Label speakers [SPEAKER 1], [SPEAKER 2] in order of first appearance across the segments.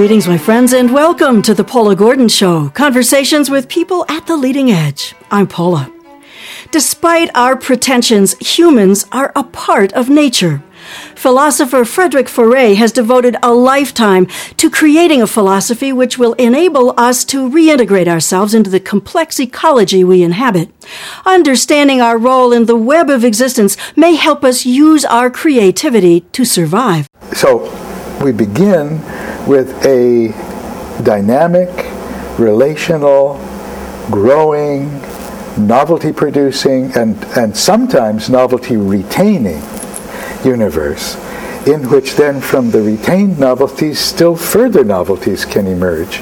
[SPEAKER 1] Greetings, my friends, and welcome to the Paula Gordon Show conversations with people at the leading edge. I'm Paula. Despite our pretensions, humans are a part of nature. Philosopher Frederick Ferré has devoted a lifetime to creating a philosophy which will enable us to reintegrate ourselves into the complex ecology we inhabit. Understanding our role in the web of existence may help us use our creativity to survive.
[SPEAKER 2] So we begin with a dynamic, relational, growing, novelty producing, and, and sometimes novelty retaining universe, in which then from the retained novelties, still further novelties can emerge.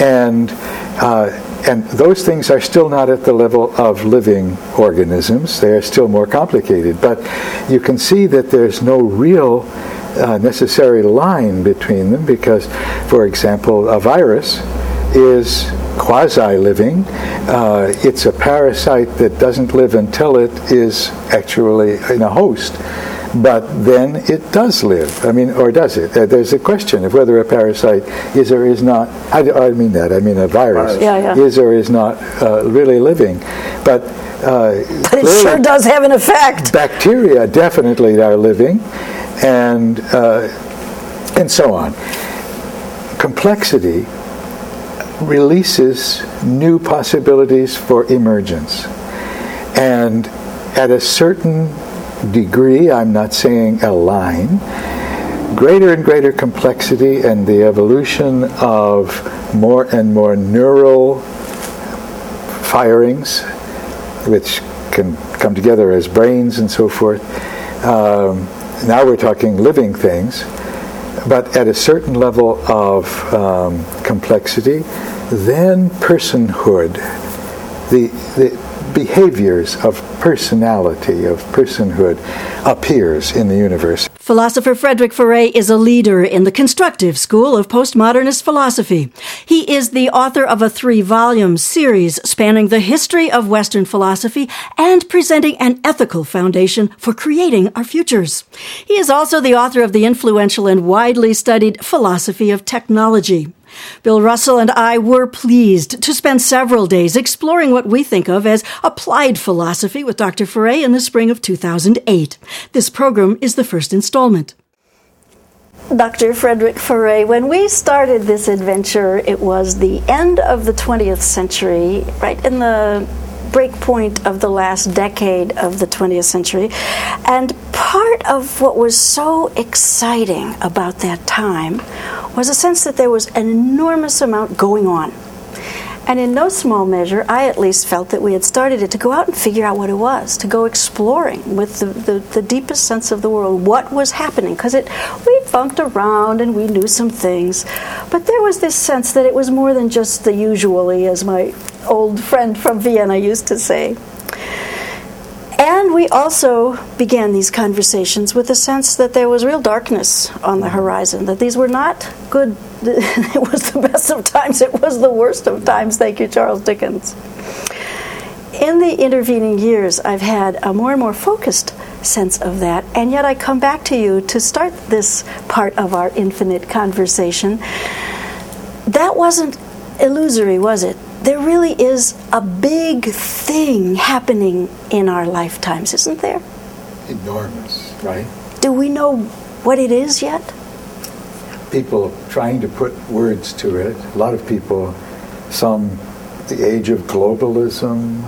[SPEAKER 2] And, uh, and those things are still not at the level of living organisms, they are still more complicated. But you can see that there's no real uh, necessary line between them because, for example, a virus is quasi living. Uh, it's a parasite that doesn't live until it is actually in a host. But then it does live. I mean, or does it? Uh, there's a question of whether a parasite is or is not. I, I mean that. I mean a virus
[SPEAKER 1] yeah, yeah.
[SPEAKER 2] is or is not uh, really living. But uh,
[SPEAKER 1] but it sure does have an effect.
[SPEAKER 2] Bacteria definitely are living, and uh, and so on. Complexity releases new possibilities for emergence, and at a certain degree, I'm not saying a line, greater and greater complexity and the evolution of more and more neural firings, which can come together as brains and so forth. Um, now we're talking living things, but at a certain level of um, complexity, then personhood, the, the behaviors of personality, of personhood, appears in the universe.
[SPEAKER 1] Philosopher Frederick Ferré is a leader in the constructive school of postmodernist philosophy. He is the author of a three volume series spanning the history of Western philosophy and presenting an ethical foundation for creating our futures. He is also the author of the influential and widely studied Philosophy of Technology. Bill Russell and I were pleased to spend several days exploring what we think of as applied philosophy with Dr. Ferré in the spring of 2008. This program is the first installment. Dr. Frederick Ferré, when we started this adventure, it was the end of the 20th century, right in the breakpoint of the last decade of the 20th century. And part of what was so exciting about that time was a sense that there was an enormous amount going on. And in no small measure, I at least felt that we had started it to go out and figure out what it was, to go exploring with the, the, the deepest sense of the world, what was happening. Because it we funked around and we knew some things, but there was this sense that it was more than just the usually, as my old friend from Vienna used to say. And we also began these conversations with a sense that there was real darkness on the horizon, that these were not good. it was the best of times, it was the worst of times. Thank you, Charles Dickens. In the intervening years, I've had a more and more focused sense of that, and yet I come back to you to start this part of our infinite conversation. That wasn't illusory, was it? There really is a big thing happening in our lifetimes, isn't there?
[SPEAKER 2] Enormous, right?
[SPEAKER 1] Do we know what it is yet?
[SPEAKER 2] People trying to put words to it. A lot of people, some the age of globalism,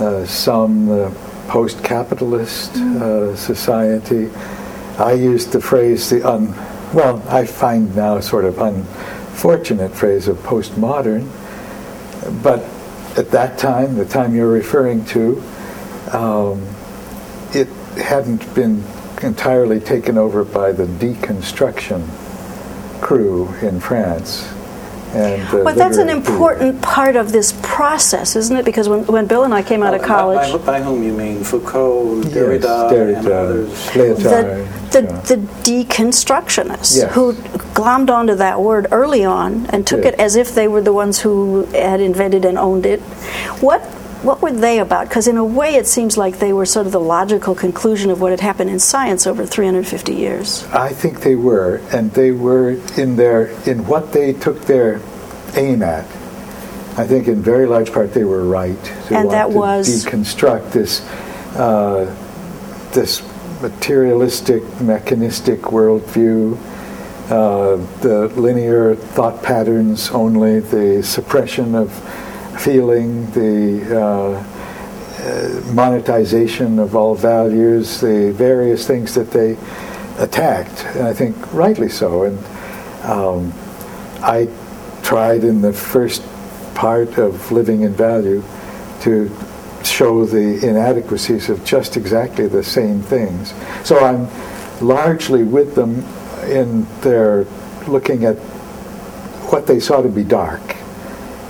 [SPEAKER 2] uh, some the post capitalist mm. uh, society. I used the phrase, the un, well, I find now sort of unfortunate phrase of postmodern but at that time, the time you're referring to, um, it hadn't been entirely taken over by the deconstruction crew in France. And,
[SPEAKER 1] uh, well, that's an important part of this process, isn't it? Because when, when Bill and I came out of college.
[SPEAKER 3] By, by, by whom you mean Foucault, Derrida,
[SPEAKER 2] yes, Derrida
[SPEAKER 3] and others?
[SPEAKER 1] The, the, the deconstructionists yes. who glommed onto that word early on and took yes. it as if they were the ones who had invented and owned it. What what were they about? Because in a way, it seems like they were sort of the logical conclusion of what had happened in science over 350 years.
[SPEAKER 2] I think they were, and they were in their in what they took their aim at. I think in very large part they were right. To
[SPEAKER 1] And that
[SPEAKER 2] to
[SPEAKER 1] was-
[SPEAKER 2] deconstruct this uh, this materialistic, mechanistic worldview, uh, the linear thought patterns only, the suppression of feeling, the uh, uh, monetization of all values, the various things that they attacked, and I think rightly so. And um, I tried in the first part of Living in Value to show the inadequacies of just exactly the same things. So I'm largely with them in their looking at what they saw to be dark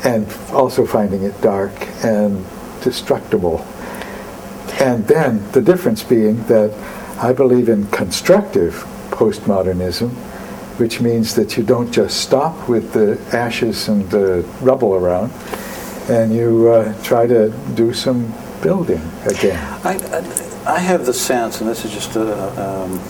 [SPEAKER 2] and also finding it dark and destructible. And then the difference being that I believe in constructive postmodernism, which means that you don't just stop with the ashes and the rubble around, and you uh, try to do some building again.
[SPEAKER 3] I, I, have the sense, and this is just a, um,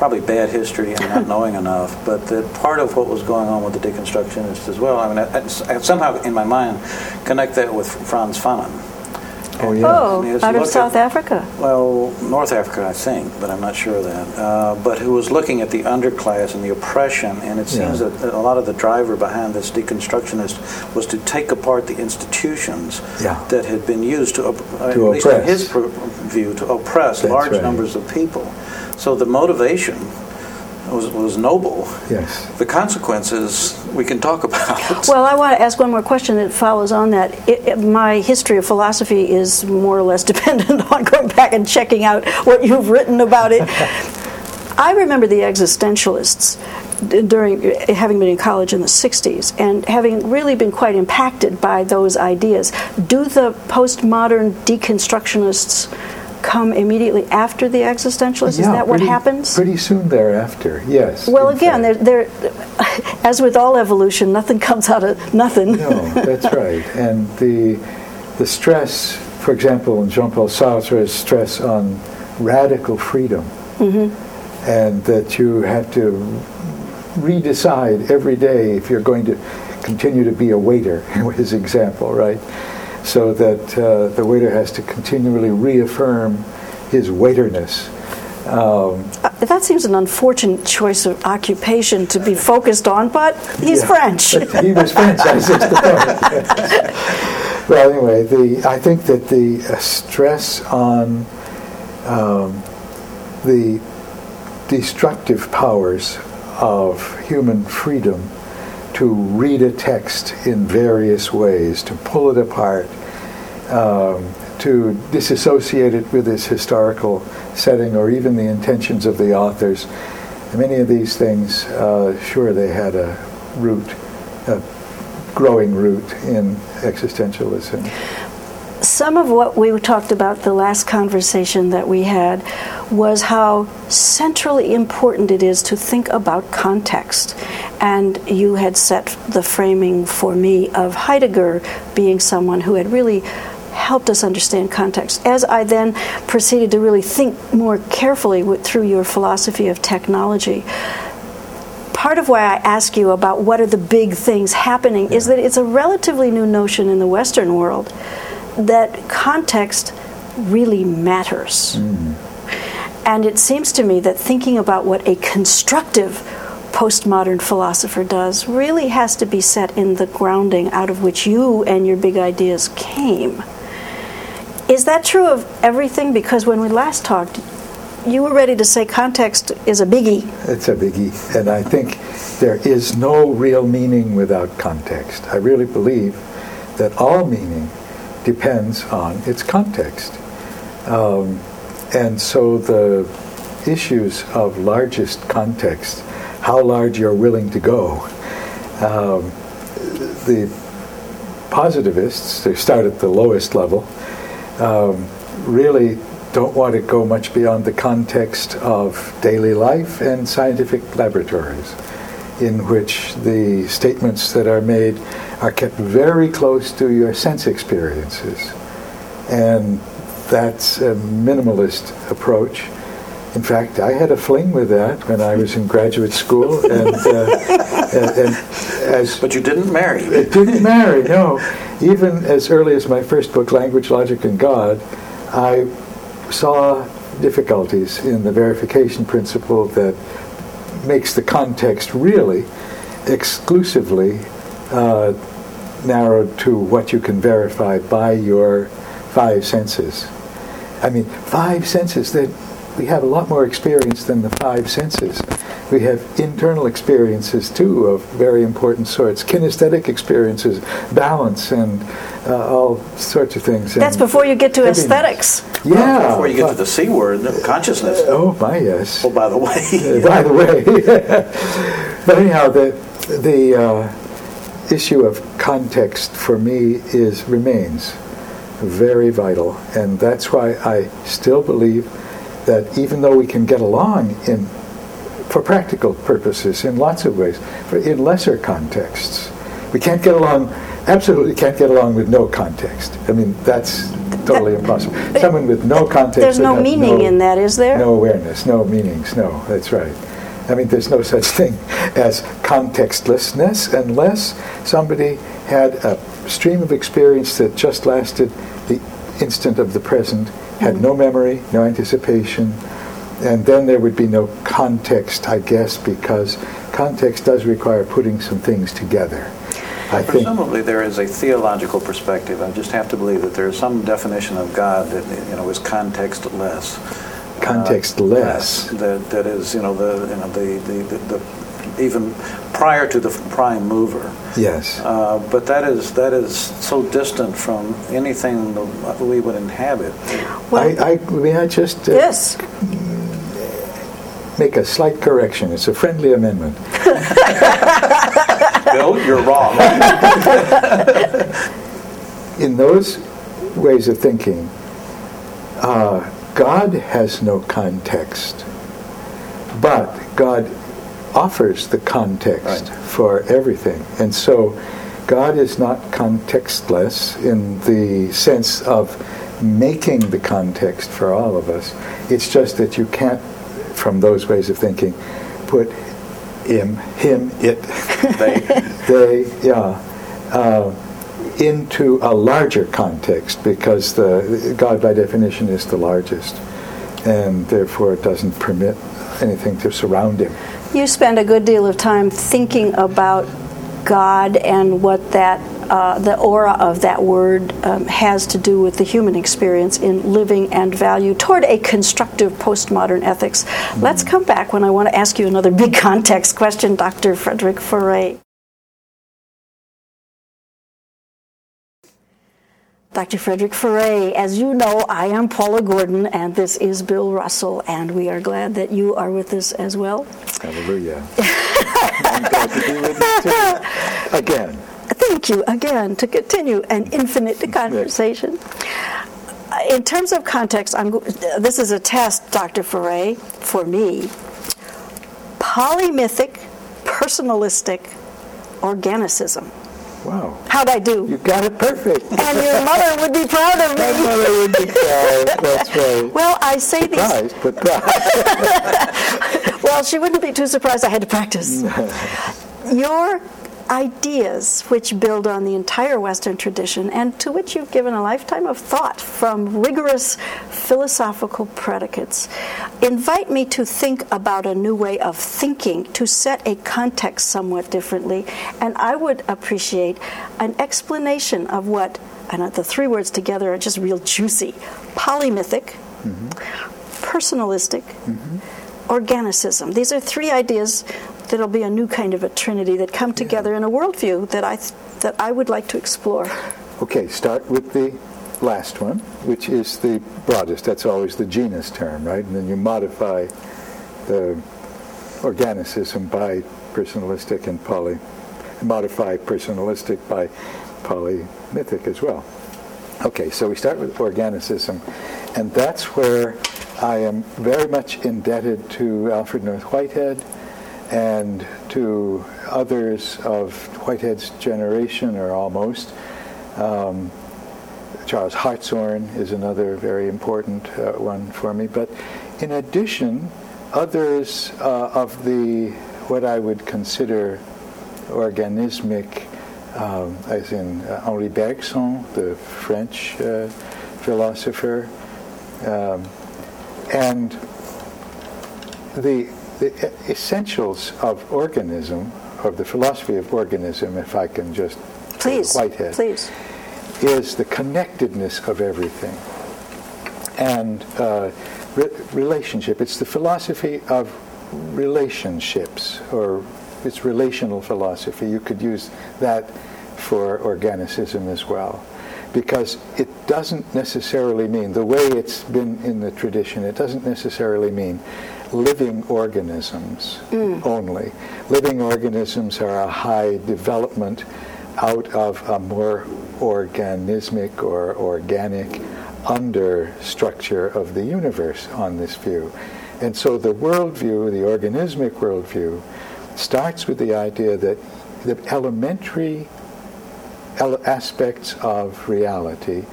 [SPEAKER 3] probably bad history and not knowing enough, but that part of what was going on with the deconstructionists as well, I mean, I, I somehow in my mind connect that with Frantz Fanon.
[SPEAKER 2] Oh, yeah.
[SPEAKER 1] Oh,
[SPEAKER 3] I mean,
[SPEAKER 1] out of South
[SPEAKER 3] at-
[SPEAKER 1] Africa.
[SPEAKER 3] Well, North Africa, I think, but I'm not sure of that. Uh, but who was looking at the underclass and the oppression, and it seems
[SPEAKER 2] Yeah.
[SPEAKER 3] that a lot of the driver behind this deconstructionist was to take apart the institutions
[SPEAKER 2] Yeah.
[SPEAKER 3] that had been used to, uh,
[SPEAKER 2] To
[SPEAKER 3] at least in
[SPEAKER 2] oppress.
[SPEAKER 3] his pr- view, to oppress
[SPEAKER 2] That's
[SPEAKER 3] large
[SPEAKER 2] right.
[SPEAKER 3] numbers of people. So the motivation was, was noble.
[SPEAKER 2] Yes.
[SPEAKER 3] The consequences we can talk about.
[SPEAKER 1] Well, I want to ask one more question that follows on that. It, it- my history of philosophy is more or less dependent on going back and checking out what you've written about it. I remember the existentialists during having been in college in the 60s and having really been quite impacted by those ideas. Do the postmodern deconstructionists come immediately after the existentialists? Is
[SPEAKER 2] Yeah,
[SPEAKER 1] that what
[SPEAKER 2] pretty-
[SPEAKER 1] happens?
[SPEAKER 2] Pretty soon thereafter, yes.
[SPEAKER 1] well, again, they're, they're, as with all evolution, nothing comes out of nothing.
[SPEAKER 2] No, that's right. And the the stress, for example, in Jean-Paul Sartre's stress on radical freedom, mm-hmm. and that you have to redecide every day if you're going to continue to be a waiter, his example, right? So that uh, the waiter has to continually reaffirm his waiterness. Um,
[SPEAKER 1] Uh, That seems an unfortunate choice of occupation to be focused on, but he's
[SPEAKER 2] Yeah.
[SPEAKER 1] French.
[SPEAKER 2] But he was French. The point. well, anyway, the I think that the uh, stress on um, the destructive powers of human freedom to read a text in various ways, to pull it apart, um, to disassociate it with its historical setting or even the intentions of the authors. Many of these things, uh, sure, they had a root, a growing root in existentialism.
[SPEAKER 1] Some of what we talked about the last conversation that we had was how centrally important it is to think about context. And you had set the framing for me of Heidegger being someone who had really helped us understand context. As I then proceeded to really think more carefully with, through your philosophy of technology, part of why I ask you about what are the big things happening is that it's a relatively new notion in the Western world that context really matters. And it seems to me that thinking about what a constructive postmodern philosopher does really has to be set in the grounding out of which you and your big ideas came. Is that true of everything? Because when we last talked, you were ready to say context is a biggie.
[SPEAKER 2] It's a biggie. And I think there is no real meaning without context. I really believe that all meaning depends on its context. Um, and so the issues of largest context, how large you're willing to go, um, the positivists, they start at the lowest level, um, really don't want to go much beyond the context of daily life and scientific laboratories, in which the statements that are made are kept very close to your sense experiences. And that's a minimalist approach. In fact, I had a fling with that when I was in graduate school, and, uh, and, and as
[SPEAKER 3] but you didn't marry.
[SPEAKER 2] It didn't marry. No, even as early as my first book, Language, Logic, and God, I saw difficulties in the verification principle that makes the context really exclusively uh, narrowed to what you can verify by your five senses. I mean, five senses that we have a lot more experience than the five senses. We have internal experiences too of very important sorts, kinesthetic experiences, balance, and uh, all sorts of things.
[SPEAKER 1] That's
[SPEAKER 2] and
[SPEAKER 1] before you get to heaviness. aesthetics.
[SPEAKER 2] Yeah. Well,
[SPEAKER 3] before you get to the C word, consciousness.
[SPEAKER 2] Oh, my yes.
[SPEAKER 3] Oh, by the way.
[SPEAKER 2] by the way. but anyhow, the, the uh, issue of context for me is remains very vital, and that's why I still believe that even though we can get along in for practical purposes in lots of ways, but in lesser contexts, we can't get along. Absolutely can't get along with no context. I mean, that's totally that, impossible. Someone with no context.
[SPEAKER 1] There's no meaning
[SPEAKER 2] no,
[SPEAKER 1] in that, is there?
[SPEAKER 2] No awareness, no meanings. No, that's right. I mean, there's no such thing as contextlessness unless somebody had a stream of experience that just lasted the instant of the present, had mm-hmm. no memory, no anticipation, and then there would be no context, I guess, because context does require putting some things together.
[SPEAKER 3] I Presumably, there is a theological perspective. I just have to believe that there is some definition of God that you know is contextless.
[SPEAKER 2] Contextless.
[SPEAKER 3] Uh, that, that is, you know, the you know the, the, the, the even prior to the prime mover.
[SPEAKER 2] Yes.
[SPEAKER 3] Uh, but that is that is so distant from anything we would inhabit.
[SPEAKER 2] Well, I, I may I just
[SPEAKER 1] uh, yes
[SPEAKER 2] make a slight correction. It's a friendly amendment.
[SPEAKER 3] no, you're wrong.
[SPEAKER 2] In those ways of thinking, uh, God has no context, but God offers the context right. for everything. And so God is not contextless in the sense of making the context for all of us. It's just that you can't, from those ways of thinking, put him, him, it,
[SPEAKER 3] they,
[SPEAKER 2] they yeah, uh, into a larger context because the God, by definition, is the largest, and therefore it doesn't permit anything to surround him.
[SPEAKER 1] You spend a good deal of time thinking about God and what that uh, the aura of that word um, has to do with the human experience in living and value toward a constructive postmodern ethics. Mm-hmm. Let's come back when I want to ask you another big context question, Dr. Frederick Ferré. Dr. Frederick Ferré, as you know, I am Paula Gordon, and this is Bill Russell, and we are glad that you are with us as well.
[SPEAKER 2] Hallelujah. I'm glad to be with you too. Again.
[SPEAKER 1] Thank you again to continue an infinite conversation. Uh, in terms of context, I'm, this is a test, Dr. Ferré, for me. Polymythic, personalistic organicism.
[SPEAKER 2] Wow.
[SPEAKER 1] How'd I do?
[SPEAKER 2] You got it perfect.
[SPEAKER 1] and your mother would be proud of me.
[SPEAKER 2] My mother would be proud. That's right.
[SPEAKER 1] Well, I say
[SPEAKER 2] surprised,
[SPEAKER 1] these.
[SPEAKER 2] but proud.
[SPEAKER 1] well, she wouldn't be too surprised I had to practice. your ideas which build on the entire Western tradition and to which you've given a lifetime of thought from rigorous philosophical predicates invite me to think about a new way of thinking, to set a context somewhat differently. And I would appreciate an explanation of what, and the three words together are just real juicy polymythic, mm-hmm. personalistic, mm-hmm. organicism. These are three ideas that'll be a new kind of a trinity that come together yeah. in a worldview that I that I would like to explore.
[SPEAKER 2] Okay, start with the last one, which is the broadest. That's always the genus term, right? And then you modify the organicism by personalistic and poly, modify personalistic by polymythic as well. Okay, so we start with organicism, and that's where I am very much indebted to Alfred North Whitehead and to others of Whitehead's generation, or almost. Um, Charles Hartshorne is another very important uh, one for me. But in addition, others uh, of the what I would consider organismic, um, as in uh, Henri Bergson, the French uh, philosopher, um, and the, the essentials of organism, of the philosophy of organism, if I can just
[SPEAKER 4] please,
[SPEAKER 2] Whitehead,
[SPEAKER 4] please,
[SPEAKER 2] is the connectedness of everything and uh, re- relationship. It's the philosophy of relationships, or it's relational philosophy. You could use that for organicism as well because it doesn't necessarily mean, the way it's been in the tradition, it doesn't necessarily mean living organisms mm. only. Living organisms are a high development out of a more organismic or organic understructure of the universe on this view. And so the worldview, the organismic worldview, starts with the idea that the elementary aspects of reality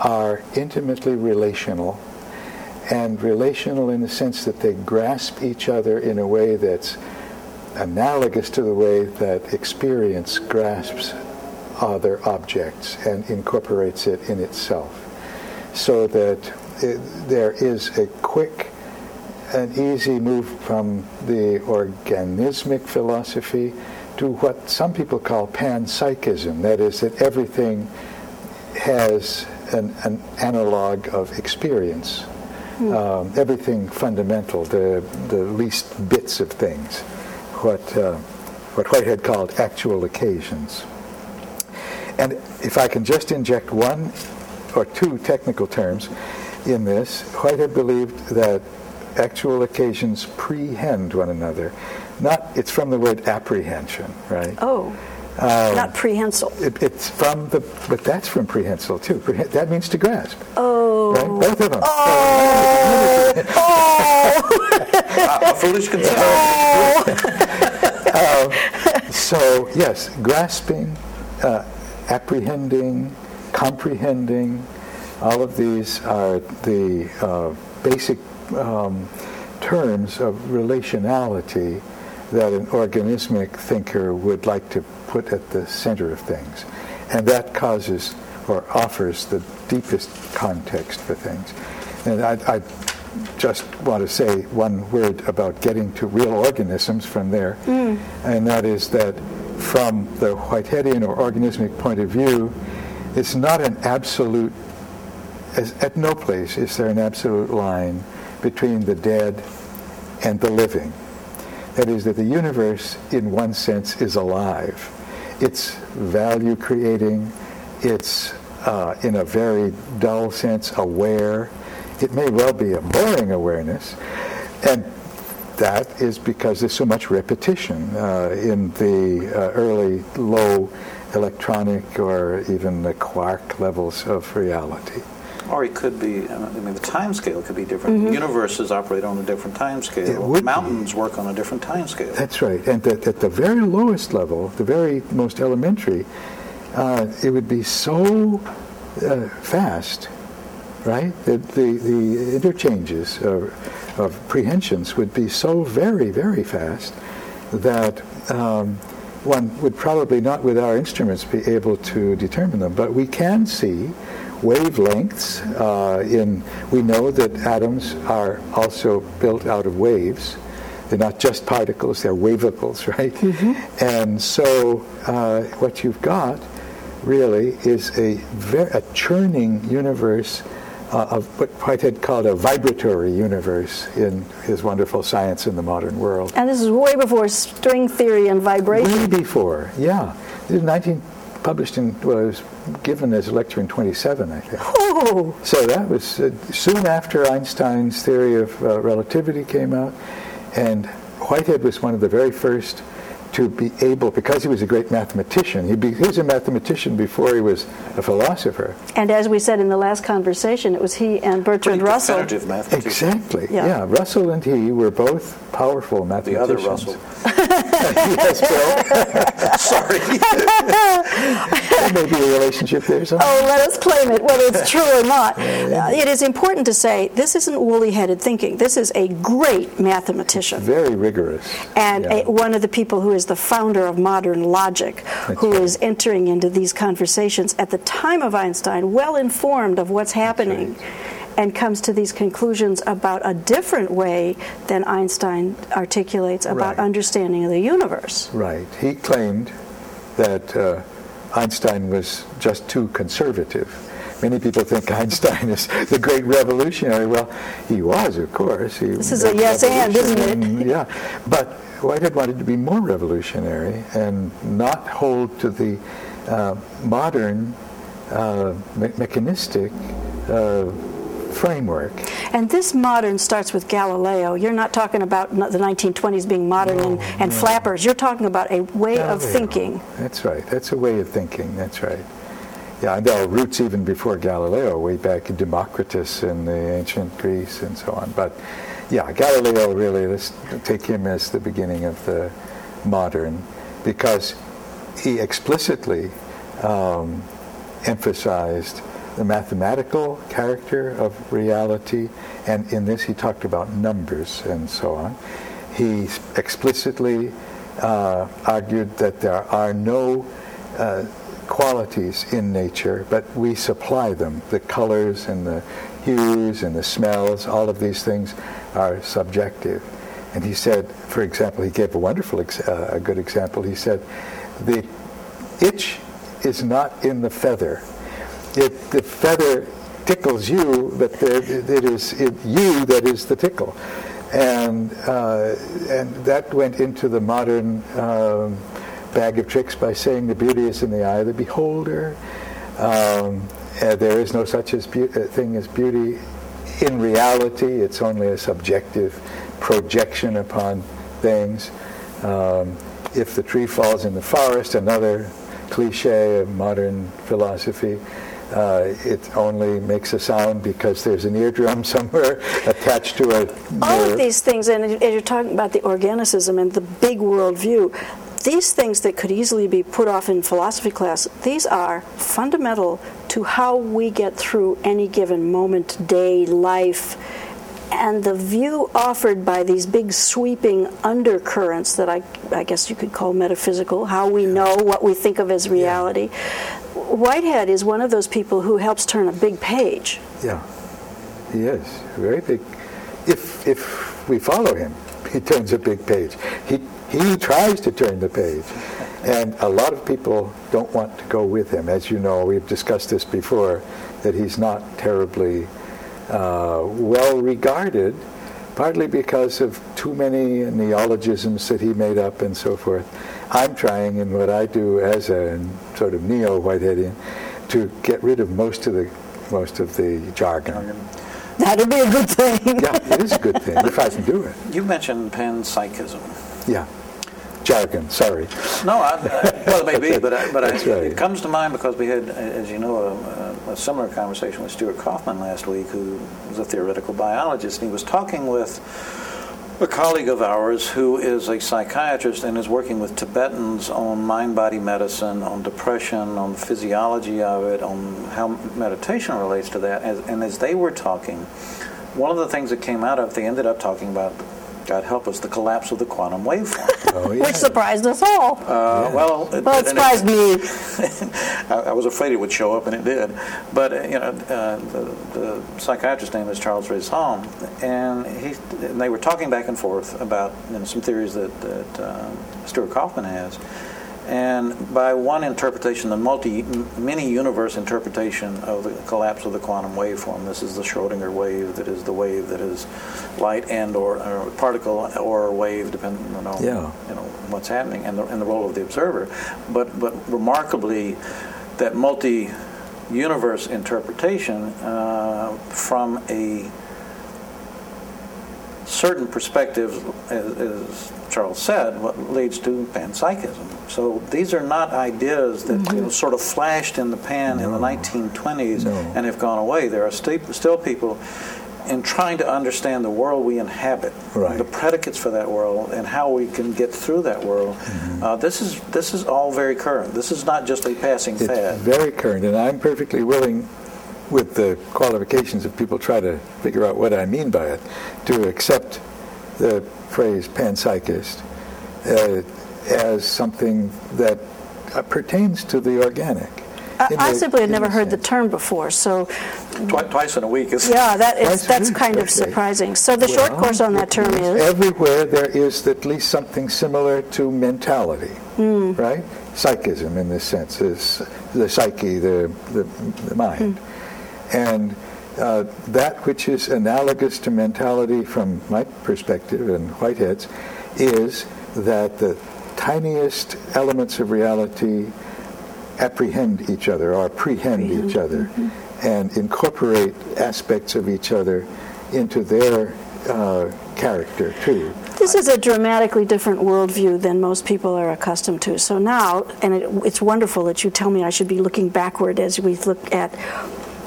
[SPEAKER 2] are intimately relational and relational in the sense that they grasp each other in a way that's analogous to the way that experience grasps other objects and incorporates it in itself. So that it, there is a quick and easy move from the organismic philosophy to what some people call panpsychism. That is, that everything has an, an analog of experience. Hmm. Um, everything fundamental, the, the least bits of things, what, uh, what Whitehead called actual occasions. And if I can just inject one or two technical terms in this, Whitehead believed that actual occasions prehend one another. Not, it's from the word apprehension, right?
[SPEAKER 4] Oh. Um, not prehensile.
[SPEAKER 2] It, it's from the, but that's from prehensile too. Prehen, that means to grasp.
[SPEAKER 4] Oh.
[SPEAKER 2] Right? Both of them.
[SPEAKER 4] Oh.
[SPEAKER 3] oh. a foolish concern.
[SPEAKER 2] Oh. um, so yes, grasping, uh, apprehending, comprehending, all of these are the uh, basic um, terms of relationality that an organismic thinker would like to put at the center of things. And that causes or offers the deepest context for things. And I, I just want to say one word about getting to real organisms from there, mm. and that is that from the Whiteheadian or organismic point of view, it's not an absolute, as, at no place is there an absolute line between the dead and the living. That is, that the universe, in one sense, is alive. It's value creating, it's, uh, in a very dull sense, aware. It may well be a boring awareness. And that is because there's so much repetition uh, in the uh, early low electronic or even the quark levels of reality.
[SPEAKER 3] Or it could be, I mean, the time scale could be different. Mm-hmm. Universes operate on a different time scale. Mountains be. work on a different time scale.
[SPEAKER 2] That's right. And at, at the very lowest level, the very most elementary, uh, it would be so uh, fast, right? That the, the interchanges of, of prehensions would be so very, very fast that um, one would probably not with our instruments be able to determine them. But we can see wavelengths. Uh, in we know that atoms are also built out of waves. They're not just particles; they're wavicles, right? Mm-hmm. And so, uh, what you've got really is a, ver- a churning universe uh, of what Whitehead called a vibratory universe in his wonderful Science in the Modern World.
[SPEAKER 4] And this is way before string theory and vibration.
[SPEAKER 2] Way before, yeah. This is 19, published in, well, it was given as a lecture in 27, I think.
[SPEAKER 4] Oh.
[SPEAKER 2] So that was uh, soon after Einstein's theory of uh, relativity came out, and Whitehead was one of the very first to be able, because he was a great mathematician, he, be, he, was a mathematician before he was a philosopher.
[SPEAKER 4] And as we said in the last conversation, it was he and Bertrand Russell.
[SPEAKER 2] Exactly. Yeah. yeah. Russell and he were both powerful mathematicians.
[SPEAKER 3] The other Russell.
[SPEAKER 2] yes, Bill. Sorry. there may be a relationship there somewhere.
[SPEAKER 1] Oh, let us claim it, whether it's true or not. Uh, it is important to say this isn't woolly-headed thinking. This is a great mathematician.
[SPEAKER 2] Very rigorous.
[SPEAKER 1] And
[SPEAKER 2] Yeah.
[SPEAKER 1] a, one of the people who is the founder of modern logic, who is
[SPEAKER 2] right.
[SPEAKER 1] entering into these conversations at the time of Einstein, well informed of what's happening, and comes to these conclusions about a different way than Einstein articulates about
[SPEAKER 2] Right.
[SPEAKER 1] understanding of the universe.
[SPEAKER 2] Right. He claimed that uh, Einstein was just too conservative. Many people think Einstein is the great revolutionary. Well, he was, of course. He
[SPEAKER 1] This is a yes and, isn't it?
[SPEAKER 2] Yeah. But Whitehead wanted to be more revolutionary and not hold to the uh, modern uh, me- mechanistic uh, framework.
[SPEAKER 1] And this modern starts with Galileo. You're not talking about the 1920s being modern and, and flappers. You're talking about a way of thinking.
[SPEAKER 2] That's right. That's a way of thinking. That's right. Yeah, and there are roots even before Galileo, way back in Democritus in the ancient Greece and so on. But yeah, Galileo really, let's take him as the beginning of the modern, because he explicitly um, emphasized the mathematical character of reality, and in this he talked about numbers and so on. He explicitly uh, argued that there are no uh, qualities in nature, but we supply them. The colors and the hues and the smells, all of these things are subjective. And he said, for example, he gave a wonderful, ex- uh, a good example. He said, the itch is not in the feather. It, the feather tickles you, but it is it, you that is the tickle. And, uh, and that went into the modern um, bag of tricks by saying the beauty is in the eye of the beholder. Um, there is no such as beau- uh, thing as beauty in reality. It's only a subjective projection upon things. Um, if the tree falls in the forest, another cliche of modern philosophy, uh, it only makes a sound because there's an eardrum somewhere attached to a
[SPEAKER 1] All of these things, and as you're talking about the organicism and the big world view, these things that could easily be put off in philosophy class, these are fundamental to how we get through any given moment, day, life. And the view offered by these big sweeping undercurrents that I, I guess you could call metaphysical, how we know what we think of as reality. Whitehead is one of those people who helps turn a big page.
[SPEAKER 2] Yeah, he is very big. If if we follow him, he turns a big page. He he tries to turn the page, and a lot of people don't want to go with him. As you know, we've discussed this before, that he's not terribly uh, well regarded, partly because of too many neologisms that he made up and so forth. I'm trying in what I do as a sort of neo-Whiteheadian to get rid of most of the most of the jargon.
[SPEAKER 1] That'd be a good thing.
[SPEAKER 2] Yeah, it is a good thing if I can do it.
[SPEAKER 3] You mentioned panpsychism.
[SPEAKER 2] Yeah, jargon. Sorry.
[SPEAKER 3] No, I, I, well, it may be, but, I, but I,
[SPEAKER 2] right.
[SPEAKER 3] it comes to mind because we had, as you know, a, a similar conversation with Stuart Kauffman last week, who was a theoretical biologist, and he was talking with a colleague of ours who is a psychiatrist and is working with Tibetans on mind-body medicine, on depression, on the physiology of it, on how meditation relates to that. And as they were talking, one of the things that came out of, they ended up talking about, God help us, the collapse of the quantum waveform.
[SPEAKER 2] Oh yeah.
[SPEAKER 1] Which surprised us all.
[SPEAKER 3] Uh, well, it,
[SPEAKER 1] well, it
[SPEAKER 3] and
[SPEAKER 1] surprised me.
[SPEAKER 3] I, I was afraid it would show up, and it did. But uh, you know, uh, the, the psychiatrist's name is Charles Raison, and he and they were talking back and forth about you know, some theories that that um, Stuart Kauffman has. And by one interpretation, the multi, many universe interpretation of the collapse of the quantum waveform, this is the Schrodinger wave, that is the wave that is light and or, or particle or wave, depending on
[SPEAKER 2] Yeah.
[SPEAKER 3] you know what's happening and the, and the role of the observer. But but remarkably, that multi-universe interpretation uh, from a certain perspective, as, as Charles said, what leads to panpsychism. So these are not ideas that you know, sort of flashed in the pan in the 1920s
[SPEAKER 2] No.
[SPEAKER 3] and have gone away. There are sti- still people in trying to understand the world we inhabit,
[SPEAKER 2] Right.
[SPEAKER 3] the predicates for that world, and how we can get through that world.
[SPEAKER 2] Mm-hmm.
[SPEAKER 3] Uh, this is this is all very current. This is not just a passing
[SPEAKER 2] It's
[SPEAKER 3] fad.
[SPEAKER 2] very current, and I'm perfectly willing, with the qualifications if people try to figure out what I mean by it, to accept the phrase panpsychist uh, as something that uh, pertains to the organic.
[SPEAKER 1] I,
[SPEAKER 2] in
[SPEAKER 1] I simply had never
[SPEAKER 2] the
[SPEAKER 1] heard the term before, so
[SPEAKER 3] Twi- twice in a week is
[SPEAKER 1] yeah, that is that's
[SPEAKER 2] week,
[SPEAKER 1] kind of surprising. So the short course on that term is
[SPEAKER 2] Everywhere there is at least something similar to mentality,
[SPEAKER 1] Hmm.
[SPEAKER 2] right? Psychism, in this sense, is the psyche, the, the, the mind.
[SPEAKER 1] Hmm.
[SPEAKER 2] And uh, that which is analogous to mentality from my perspective and Whitehead's is that the tiniest elements of reality apprehend each other or prehend each other
[SPEAKER 1] Mm-hmm.
[SPEAKER 2] and incorporate aspects of each other into their uh, character too.
[SPEAKER 1] This is a dramatically different worldview than most people are accustomed to. So now, and it, it's wonderful that you tell me I should be looking backward as we look at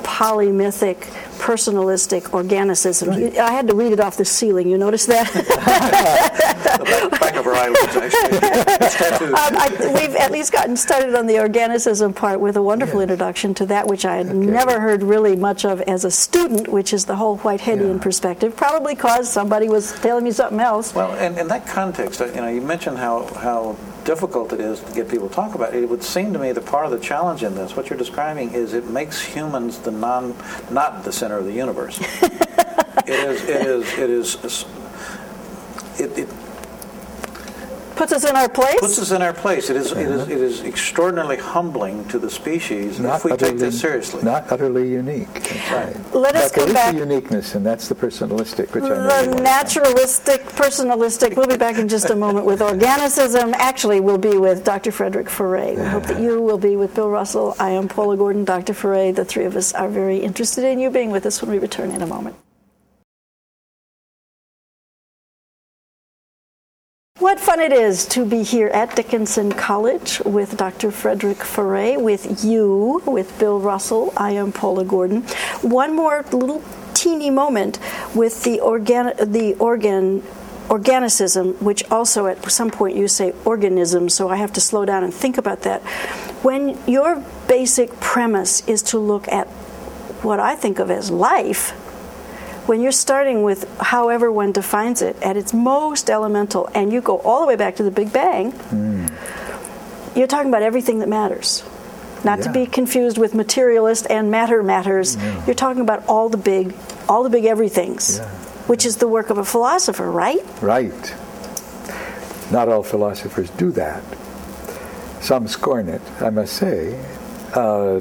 [SPEAKER 1] polymythic, personalistic organicism. You- I had to read it off the ceiling. You notice that?
[SPEAKER 3] back, back of eyelids, actually.
[SPEAKER 1] Um, I, we've at least gotten started on the organicism part with a wonderful
[SPEAKER 2] Yeah.
[SPEAKER 1] introduction to that, which I had never heard really much of as a student, which is the whole Whiteheadian
[SPEAKER 2] Yeah.
[SPEAKER 1] perspective. Probably because somebody was telling me something else.
[SPEAKER 3] Well, in, in that context, uh, you know, you mentioned how, how difficult it is to get people to talk about it. It would seem to me that part of the challenge in this, what you're describing, is it makes humans the non, not the center of the universe. it is, it is, it is, it, it
[SPEAKER 1] Puts us in our place.
[SPEAKER 3] puts us in our place. It is, it is, uh-huh. it is extraordinarily humbling to the species not if we take this seriously.
[SPEAKER 2] Not utterly unique. That's right.
[SPEAKER 1] Let us
[SPEAKER 2] but there
[SPEAKER 1] come
[SPEAKER 2] is
[SPEAKER 1] back-
[SPEAKER 2] a uniqueness, and that's the personalistic, which I know.
[SPEAKER 1] the
[SPEAKER 2] want.
[SPEAKER 1] naturalistic, personalistic. We'll be back in just a moment with organicism. Actually, we'll be with Dr. Frederick Ferré. We hope that you will be with Bill Russell. I am Paula Gordon, Dr. Ferré. The three of us are very interested in you being with us when we return in a moment. What fun it is to be here at Dickinson College with Dr. Frederick Ferré, with you, with Bill Russell. I am Paula Gordon. One more little teeny moment with the organ, the organ, organicism, which also at some point you say organism, so I have to slow down and think about that. When your basic premise is to look at what I think of as life, when you're starting with however one defines it at its most elemental and you go all the way back to the Big Bang, you're talking about everything that matters. Not to be confused with materialist and matter matters. You're talking about all the big all the big everythings.
[SPEAKER 2] Yeah.
[SPEAKER 1] Which is the work of a philosopher, right?
[SPEAKER 2] Right. Not all philosophers do that. Some scorn it, I must say. Uh,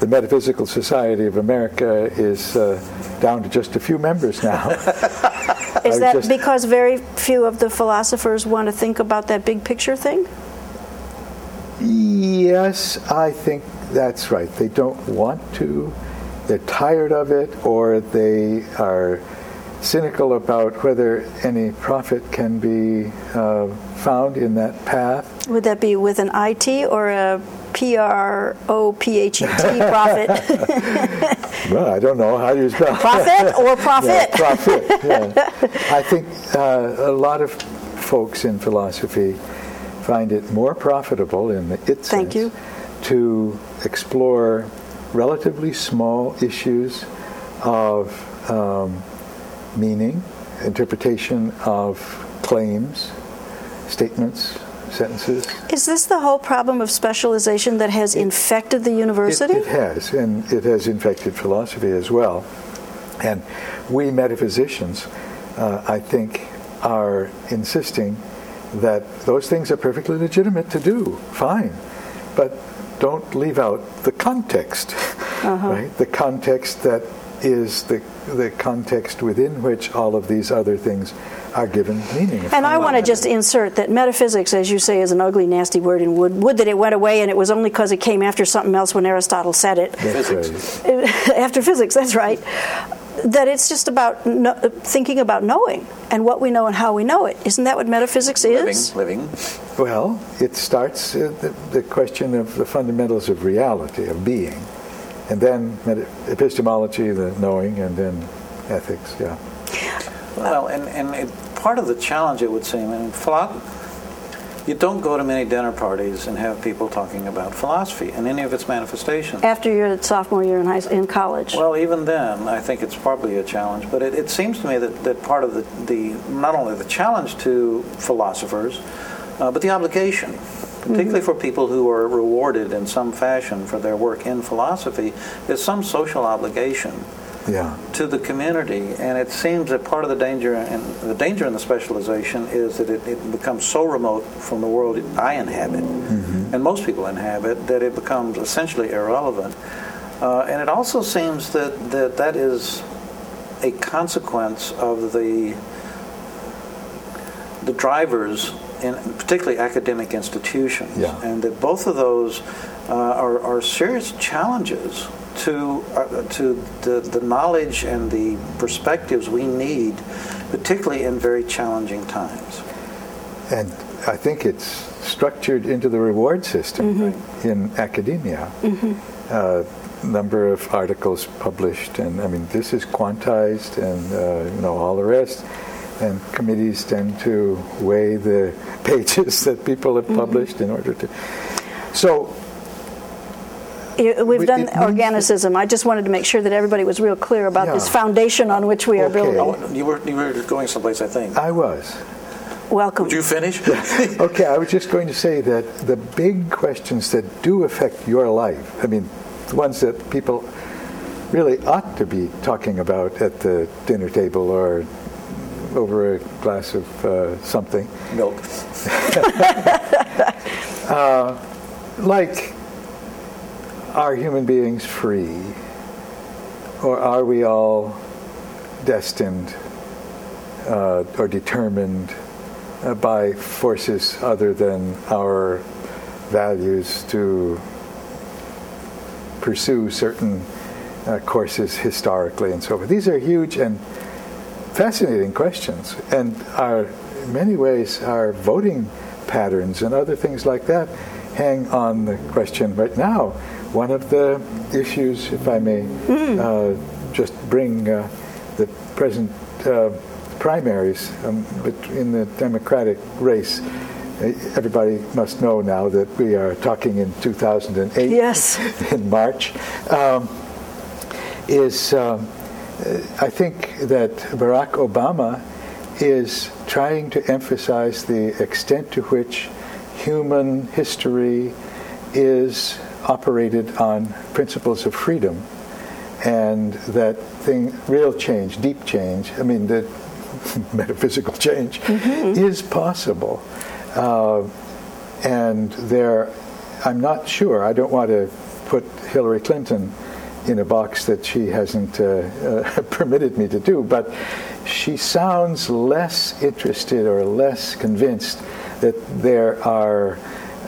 [SPEAKER 2] the Metaphysical Society of America is uh, down to just a few members now.
[SPEAKER 1] Is
[SPEAKER 2] I
[SPEAKER 1] that
[SPEAKER 2] just-
[SPEAKER 1] because very few of the philosophers want to think about that big picture thing?
[SPEAKER 2] yes, I think that's right. They don't want to, they're tired of it, or they are cynical about whether any profit can be uh, found in that path.
[SPEAKER 1] Would that be with an IT or a P R O P H E T profit?
[SPEAKER 2] Well, I don't know how you spell
[SPEAKER 1] profit or profit?
[SPEAKER 2] Yeah, profit. yeah. I think uh, a lot of folks in philosophy find it more profitable in the it
[SPEAKER 1] Thank
[SPEAKER 2] sense
[SPEAKER 1] you.
[SPEAKER 2] to explore relatively small issues of um, meaning, interpretation of claims, statements, sentences.
[SPEAKER 1] Is this the whole problem of specialization that has infected the
[SPEAKER 2] It,
[SPEAKER 1] university?
[SPEAKER 2] it has, and it has infected philosophy as well. And we metaphysicians, uh, I think, are insisting that those things are perfectly legitimate to do, fine, but don't leave out the context,
[SPEAKER 1] Uh-huh.
[SPEAKER 2] right? The context that is the the context within which all of these other things are given meaning.
[SPEAKER 1] And I want to just insert that metaphysics, as you say, is an ugly, nasty word, and would, would that it went away, and it was only because it came after something else when Aristotle said it.
[SPEAKER 3] Physics.
[SPEAKER 1] after physics, that's right. That it's just about no, thinking about knowing and what we know and how we know it. Isn't that what metaphysics
[SPEAKER 3] Living,
[SPEAKER 1] is?
[SPEAKER 3] living.
[SPEAKER 2] Well, it starts uh, the, the question of the fundamentals of reality, of being, and then epistemology, the knowing, and then ethics. Yeah.
[SPEAKER 3] Well, and, and it, part of the challenge, it would seem, and philo- you don't go to many dinner parties and have people talking about philosophy and any of its manifestations.
[SPEAKER 1] After your sophomore year in high in college.
[SPEAKER 3] Well, even then, I think it's probably a challenge. But it, it seems to me that, that part of the, the not only the challenge to philosophers, uh, but the obligation, particularly for people who are rewarded in some fashion for their work in philosophy, is some social obligation
[SPEAKER 2] Yeah.
[SPEAKER 3] to the community. And it seems that part of the danger and the danger in the specialization is that it, it becomes so remote from the world I inhabit and most people inhabit that it becomes essentially irrelevant. Uh, and it also seems that, that that is a consequence of the the drivers in particularly academic institutions,
[SPEAKER 2] Yeah.
[SPEAKER 3] and that both of those uh, are, are serious challenges to uh, to the, the knowledge and the perspectives we need, particularly in very challenging times.
[SPEAKER 2] And I think it's structured into the reward system in academia. Uh, number of articles published, and I mean, this is quantized, and uh, you know all the rest. And committees tend to weigh the pages that people have published in order to. So
[SPEAKER 1] You- We've done
[SPEAKER 2] it
[SPEAKER 1] organicism. I just wanted to make sure that everybody was real clear about this foundation on which we are
[SPEAKER 2] Okay.
[SPEAKER 1] building.
[SPEAKER 3] Oh, you were you were going someplace, I think.
[SPEAKER 2] I was.
[SPEAKER 1] Welcome.
[SPEAKER 3] Would you finish?
[SPEAKER 2] Okay, I was just going to say that the big questions that do affect your life, I mean, the ones that people really ought to be talking about at the dinner table or over a glass of uh, something,
[SPEAKER 3] Milk.
[SPEAKER 2] like are human beings free? Or are we all destined uh, or determined uh, by forces other than our values to pursue certain uh, courses historically and so forth? These are huge and fascinating questions, and are in many ways our voting patterns and other things like that hang on the question right now. One of the issues, if I may uh, just bring uh, the present uh, primaries um, in the Democratic race. Everybody must know now that we are talking in 2008
[SPEAKER 1] Yes.
[SPEAKER 2] in March. Um, is um, uh, I think that Barack Obama is trying to emphasize the extent to which human history is operated on principles of freedom and that thing real change deep change i mean the metaphysical change is possible. Uh, and there i'm not sure i don't want to put hillary clinton in a box that she hasn't uh, uh, permitted me to do but she sounds less interested or less convinced that there are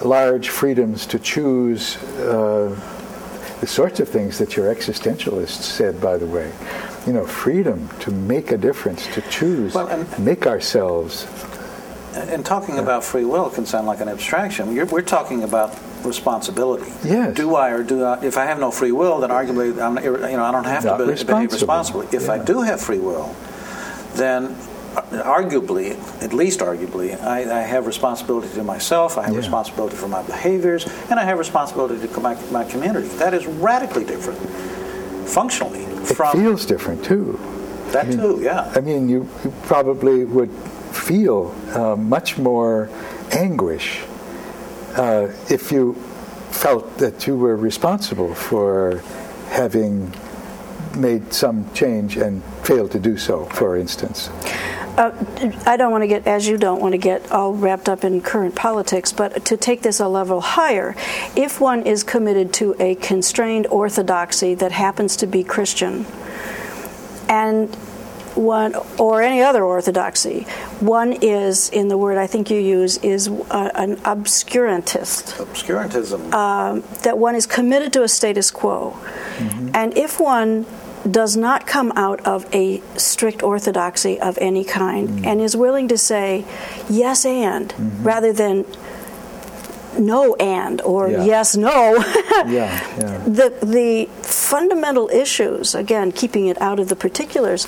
[SPEAKER 2] large freedoms to choose uh, the sorts of things that your existentialists said, by the way. You know, freedom to make a difference, to choose,
[SPEAKER 3] Well,
[SPEAKER 2] make ourselves.
[SPEAKER 3] And talking about free will can sound like an abstraction. You're, we're talking about responsibility.
[SPEAKER 2] Yes.
[SPEAKER 3] Do I or do I? If I have no free will, then arguably, I'm, you know, I don't have
[SPEAKER 2] Not
[SPEAKER 3] to be, behave
[SPEAKER 2] responsible.
[SPEAKER 3] responsibly. If I do have free will, then arguably, at least arguably, I, I have responsibility to myself. I have
[SPEAKER 2] Yeah.
[SPEAKER 3] responsibility for my behaviors, and I have responsibility to my, my community. That is radically different, functionally,
[SPEAKER 2] It
[SPEAKER 3] from
[SPEAKER 2] feels different too.
[SPEAKER 3] that
[SPEAKER 2] mean,
[SPEAKER 3] too. Yeah.
[SPEAKER 2] I mean, you, you probably would feel uh, much more anguish uh, if you felt that you were responsible for having made some change and failed to do so, for instance.
[SPEAKER 1] Uh, I don't want to get, as you don't want to get all wrapped up in current politics, but to take this a level higher, if one is committed to a constrained orthodoxy that happens to be Christian, and one or any other orthodoxy, one is, in the word I think you use, is uh, an obscurantist
[SPEAKER 3] Obscurantism.
[SPEAKER 1] um, that one is committed to a status quo. And if one does not come out of a strict orthodoxy of any kind mm. and is willing to say yes and mm-hmm. rather than no and or
[SPEAKER 2] Yeah.
[SPEAKER 1] yes no
[SPEAKER 2] Yeah, yeah.
[SPEAKER 1] the the fundamental issues, again, keeping it out of the particulars,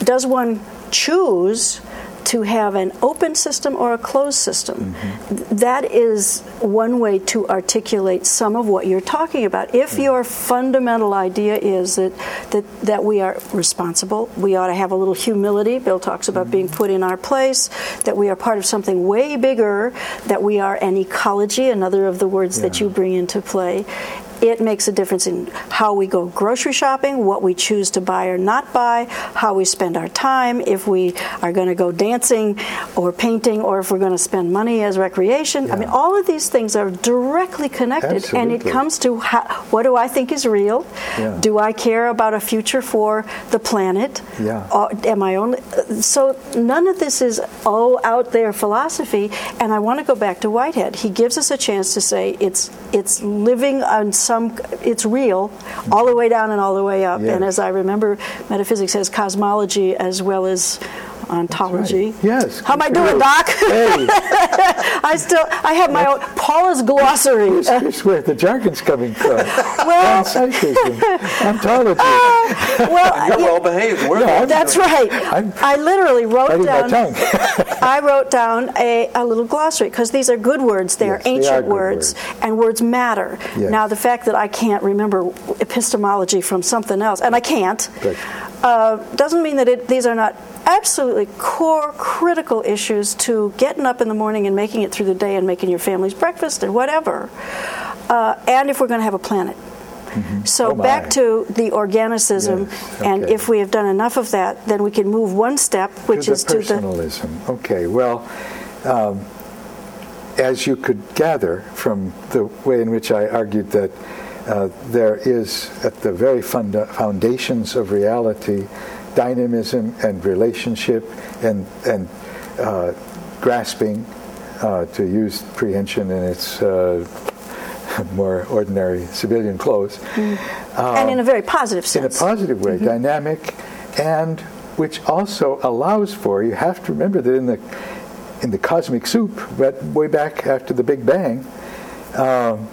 [SPEAKER 1] does one choose to have an open system or a closed system. Mm-hmm. That is one way to articulate some of what you're talking about. If mm-hmm. your fundamental idea is that, that, that we are responsible, we ought to have a little humility. Bill talks about mm-hmm. being put in our place, that we are part of something way bigger, that we are an ecology, another of the words yeah. that you bring into play, it makes a difference in how we go grocery shopping, what we choose to buy or not buy, how we spend our time, if we are going to go dancing or painting, or if we're going to spend money as recreation. Yeah. I mean, all of these things are directly connected,
[SPEAKER 2] Absolutely.
[SPEAKER 1] and it comes to how, what do I think is real? Yeah. Do I care about a future for the planet?
[SPEAKER 2] Yeah.
[SPEAKER 1] Or am I only so? None of this is all out there philosophy, and I want to go back to Whitehead. He gives us a chance to say it's it's living on some it's real all the way down and all the way up. Yes. And as I remember, metaphysics has cosmology as well as ontology.
[SPEAKER 2] Right. Yes.
[SPEAKER 1] How am I doing, Doc? Hey. I still I have my own Paula's glossary.
[SPEAKER 2] Here's, here's where the jargon's coming from. well, ontology. Uh,
[SPEAKER 3] well, you're well behaved.
[SPEAKER 1] Yeah, that's right. I'm i literally wrote down. I wrote down a, a little glossary because these are good words. They yes, are ancient they are words, words, and words matter. Yes. Now, the fact that I can't remember epistemology from something else, and I can't, uh, doesn't mean that it, these are not absolutely core critical issues to getting up in the morning and making it through the day and making your family's breakfast and whatever. Uh, and if we're going to have a planet. Mm-hmm. So
[SPEAKER 2] oh
[SPEAKER 1] back to the organicism,
[SPEAKER 2] yes. okay.
[SPEAKER 1] and if we have done enough of that, then we can move one step, which
[SPEAKER 2] to
[SPEAKER 1] is
[SPEAKER 2] to
[SPEAKER 1] personalism.
[SPEAKER 2] the Okay, well, um, as you could gather from the way in which I argued that uh, there is at the very funda- foundations of reality dynamism and relationship and, and uh, grasping, uh, to use prehension in its uh, more ordinary civilian clothes.
[SPEAKER 1] Mm. Um, and in a very positive sense.
[SPEAKER 2] In a positive way, mm-hmm. dynamic, and which also allows for, you have to remember that in the, in the cosmic soup, but way back after the Big Bang, um,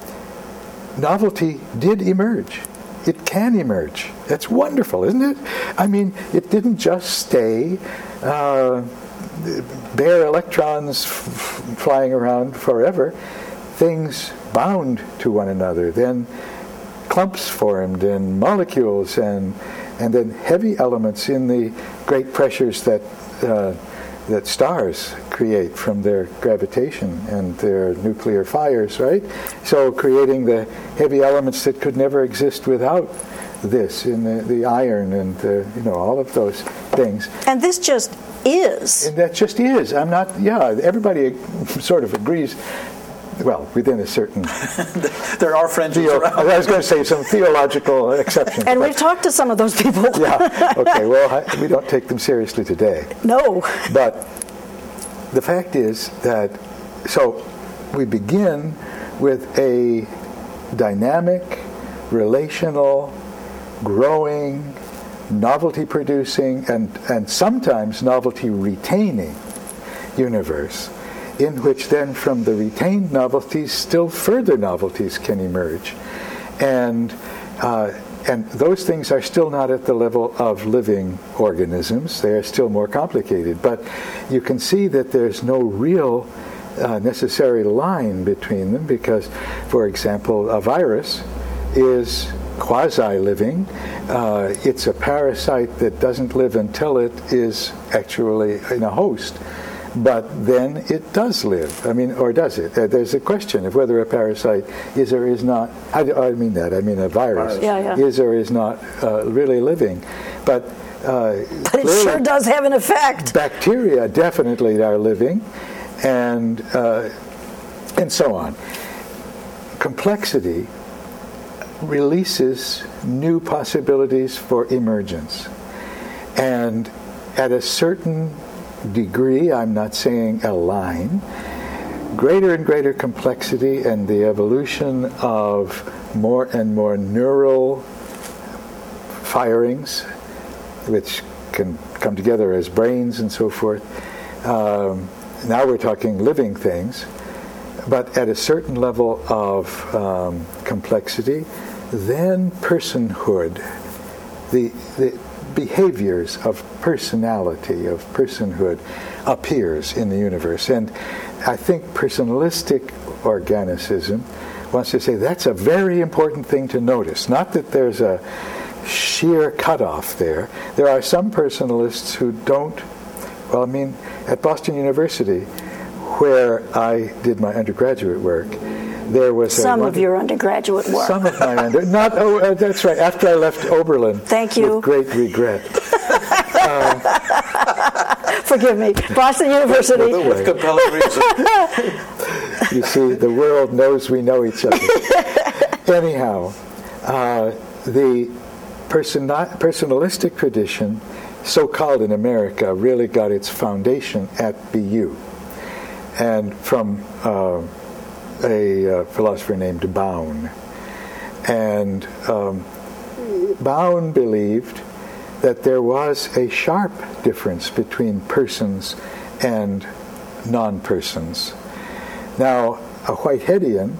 [SPEAKER 2] novelty did emerge it can emerge. That's wonderful, isn't it? I mean, it didn't just stay uh, bare electrons f- flying around forever. Things bound to one another. Then clumps formed and molecules and and then heavy elements in the great pressures that uh, that stars create from their gravitation and their nuclear fires, right? So creating the heavy elements that could never exist without this in the, the iron and the, you know all of those things.
[SPEAKER 1] And this just is.
[SPEAKER 2] And that just is. I'm not. Yeah, everybody sort of agrees well, within a certain.
[SPEAKER 3] there are fringes theo-
[SPEAKER 2] I was going to say some theological exceptions.
[SPEAKER 1] And we've talked to some of those people.
[SPEAKER 2] yeah. Okay. Well, I, we don't take them seriously today.
[SPEAKER 1] No.
[SPEAKER 2] But the fact is that so we begin with a dynamic, relational, growing, novelty producing, and, and sometimes novelty retaining universe in which then from the retained novelties still further novelties can emerge. And, uh, and those things are still not at the level of living organisms. They are still more complicated. But you can see that there's no real uh, necessary line between them because, for example, a virus is quasi living. Uh, it's a parasite that doesn't live until it is actually in a host but then it does live. I mean, or does it? Uh, there's a question of whether a parasite is or is not. I, I mean that. I mean a virus
[SPEAKER 1] yeah, yeah.
[SPEAKER 2] is or is not uh, really living, but.
[SPEAKER 1] Uh, but it sure does have an effect.
[SPEAKER 2] Bacteria definitely are living, and uh, and so on. Complexity releases new possibilities for emergence, and at a certain degree, I'm not saying a line, greater and greater complexity and the evolution of more and more neural firings, which can come together as brains and so forth. Um, now we're talking living things, but at a certain level of um, complexity, then personhood, the, the behaviors of personality, of personhood, appears in the universe. And I think personalistic organicism wants to say that's a very important thing to notice. Not that there's a sheer cutoff there. There are some personalists who don't, well, I mean, at Boston University, where I did my undergraduate work, there was
[SPEAKER 1] some of your undergraduate work.
[SPEAKER 2] Some of my under, not oh, uh, that's right. After I left Oberlin,
[SPEAKER 1] thank you.
[SPEAKER 2] With great regret.
[SPEAKER 1] uh, Forgive me, Boston University.
[SPEAKER 3] With compelling reason.
[SPEAKER 2] you see, the world knows we know each other. Anyhow, uh, the person, personalistic tradition, so called in America, really got its foundation at BU. And from uh, a uh, philosopher named Bowne. And um, Bowne believed that there was a sharp difference between persons and non persons. Now, a Whiteheadian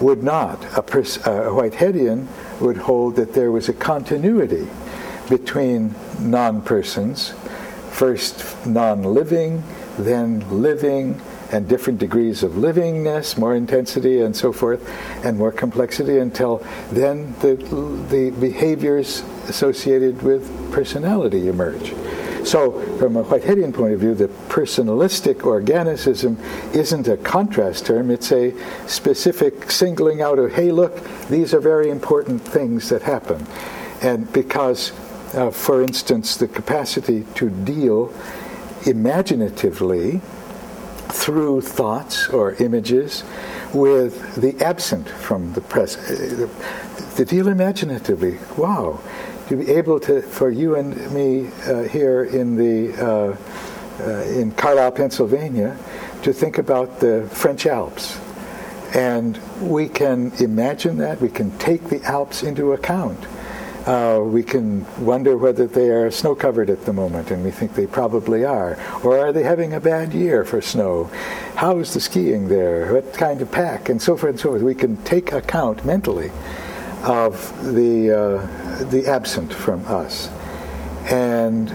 [SPEAKER 2] would not. A, pers- a Whiteheadian would hold that there was a continuity between non persons, first non living, then living, and different degrees of livingness, more intensity and so forth, and more complexity until then the, the behaviors associated with personality emerge. So, from a Whiteheadian point of view, the personalistic organicism isn't a contrast term, it's a specific singling out of, hey, look, these are very important things that happen. And because, uh, for instance, the capacity to deal imaginatively through thoughts or images with the absent from the present. To deal imaginatively, wow, to be able to, for you and me uh, here in the uh, uh, in Carlisle, Pennsylvania, to think about the French Alps, and we can imagine that we can take the Alps into account. Uh, we can wonder whether they are snow covered at the moment, and we think they probably are. Or are they having a bad year for snow? How is the skiing there? What kind of pack? And so forth and so forth. We can take account mentally of the, uh, the absent from us. And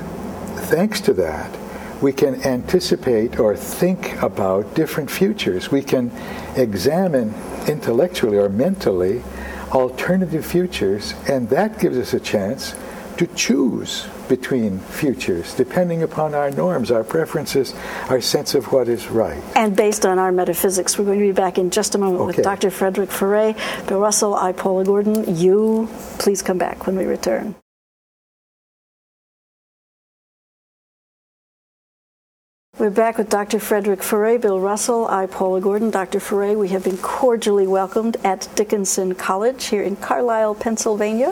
[SPEAKER 2] thanks to that, we can anticipate or think about different futures. We can examine intellectually or mentally alternative futures, and that gives us a chance to choose between futures, depending upon our norms, our preferences, our sense of what is right.
[SPEAKER 1] And based on our metaphysics, we're going to be back in just a moment okay. with Dr. Frederick Ferré, Bill Russell, I, Paula Gordon. You, please come back when we return. We're back with Dr. Frederick Ferré, Bill Russell, I, Paula Gordon. Dr. Ferré, we have been cordially welcomed at Dickinson College here in Carlisle, Pennsylvania.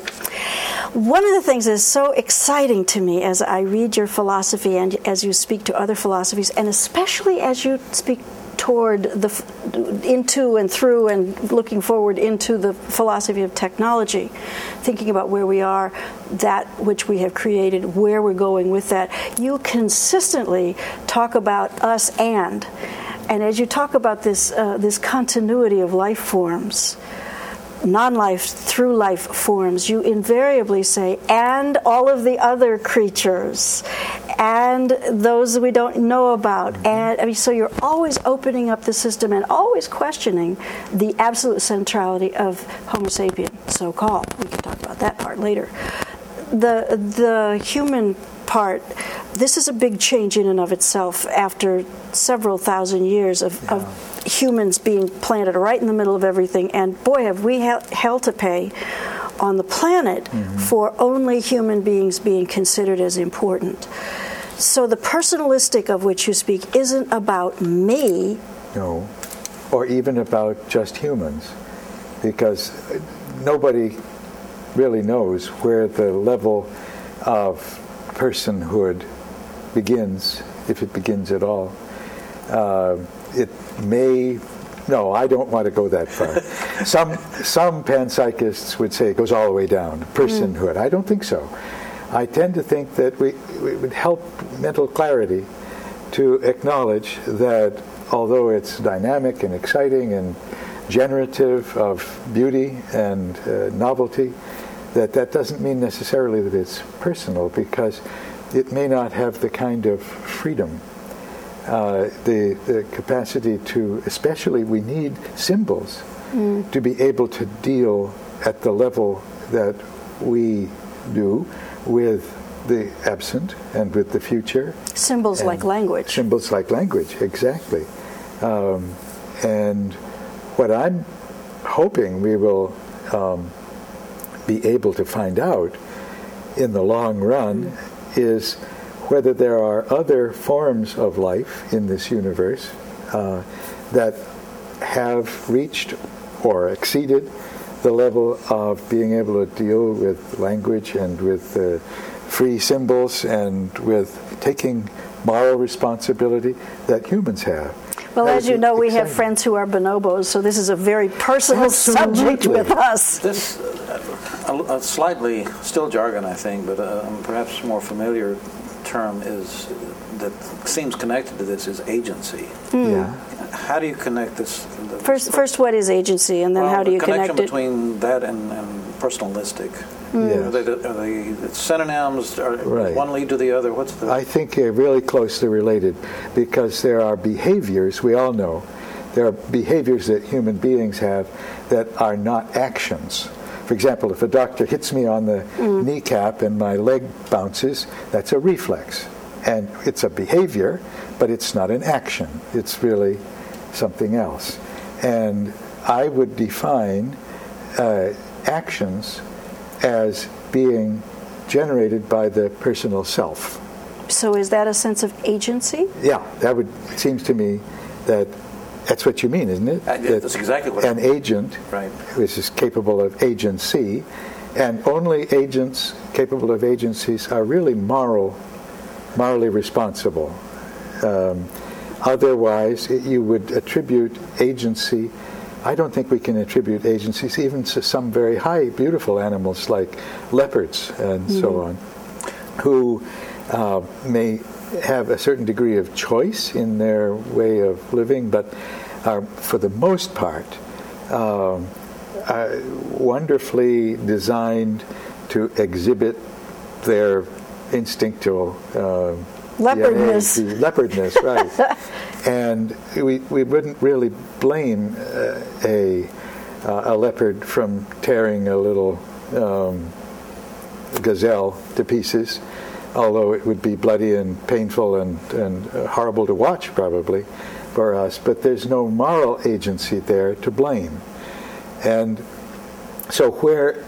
[SPEAKER 1] One of the things that is so exciting to me as I read your philosophy and as you speak to other philosophies, and especially as you speak toward the into and through and looking forward into the philosophy of technology, thinking about where we are, that which we have created, where we're going with that. You consistently talk about us and, and as you talk about this uh, this continuity of life forms non life through life forms, you invariably say, and all of the other creatures, and those we don't know about. And I mean, so you're always opening up the system and always questioning the absolute centrality of Homo sapien, so called. We can talk about that part later. The, the human part, this is a big change in and of itself after several thousand years of, yeah. of humans being planted right in the middle of everything. And boy, have we hell to pay on the planet mm-hmm. for only human beings being considered as important. So the personalistic of which you speak isn't about me.
[SPEAKER 2] No, or even about just humans, because nobody really knows where the level of personhood begins, if it begins at all. Uh, it may no, I don't want to go that far. some some panpsychists would say it goes all the way down personhood. Mm. I don't think so. I tend to think that we, it would help mental clarity to acknowledge that although it's dynamic and exciting and generative of beauty and uh, novelty, that that doesn't mean necessarily that it's personal because it may not have the kind of freedom, uh, the, the capacity to, especially we need symbols mm. to be able to deal at the level that we do with the absent and with the future.
[SPEAKER 1] Symbols like language.
[SPEAKER 2] Symbols like language, exactly. Um, and what I'm hoping we will um, be able to find out in the long run is whether there are other forms of life in this universe uh, that have reached or exceeded the level of being able to deal with language and with uh, free symbols and with taking moral responsibility that humans have.
[SPEAKER 1] Well, that as you know, we have friends who are bonobos, so this is a very personal
[SPEAKER 2] Absolutely.
[SPEAKER 1] subject with us.
[SPEAKER 3] This, uh, a, a, slightly, still jargon, I think, but a, uh, perhaps more familiar term is that seems connected to this is agency.
[SPEAKER 2] Mm. Yeah.
[SPEAKER 3] How do you connect this?
[SPEAKER 1] First, first, what is agency, and then
[SPEAKER 3] well,
[SPEAKER 1] how do you connect
[SPEAKER 3] it? Connection between that and, and personalistic.
[SPEAKER 2] Mm. Yes.
[SPEAKER 3] Are, they, are they synonyms? Are
[SPEAKER 2] right.
[SPEAKER 3] one lead to the other? What's the?
[SPEAKER 2] I think they're really closely related because there are behaviors we all know. There are behaviors that human beings have that are not actions. For example, if a doctor hits me on the mm. kneecap and my leg bounces, that's a reflex. And it's a behavior, but it's not an action. It's really something else. And I would define uh, actions as being generated by the personal self.
[SPEAKER 1] So, is that a sense of agency?
[SPEAKER 2] Yeah, that would seems to me that that's what you mean, isn't it?
[SPEAKER 3] Uh, that that's exactly what.
[SPEAKER 2] An agent,
[SPEAKER 3] right,
[SPEAKER 2] which is capable of agency, and only agents capable of agencies are really moral, morally responsible. Um, otherwise, it, you would attribute agency I don't think we can attribute agencies even to some very high, beautiful animals like leopards and mm-hmm. so on, who uh, may have a certain degree of choice in their way of living, but are, for the most part, uh, wonderfully designed to exhibit their instinctual uh,
[SPEAKER 1] leopardness.
[SPEAKER 2] leopardness, right. and we, we wouldn't really blame uh, a, uh, a leopard from tearing a little um, gazelle to pieces, although it would be bloody and painful and, and horrible to watch probably for us. But there's no moral agency there to blame. And so where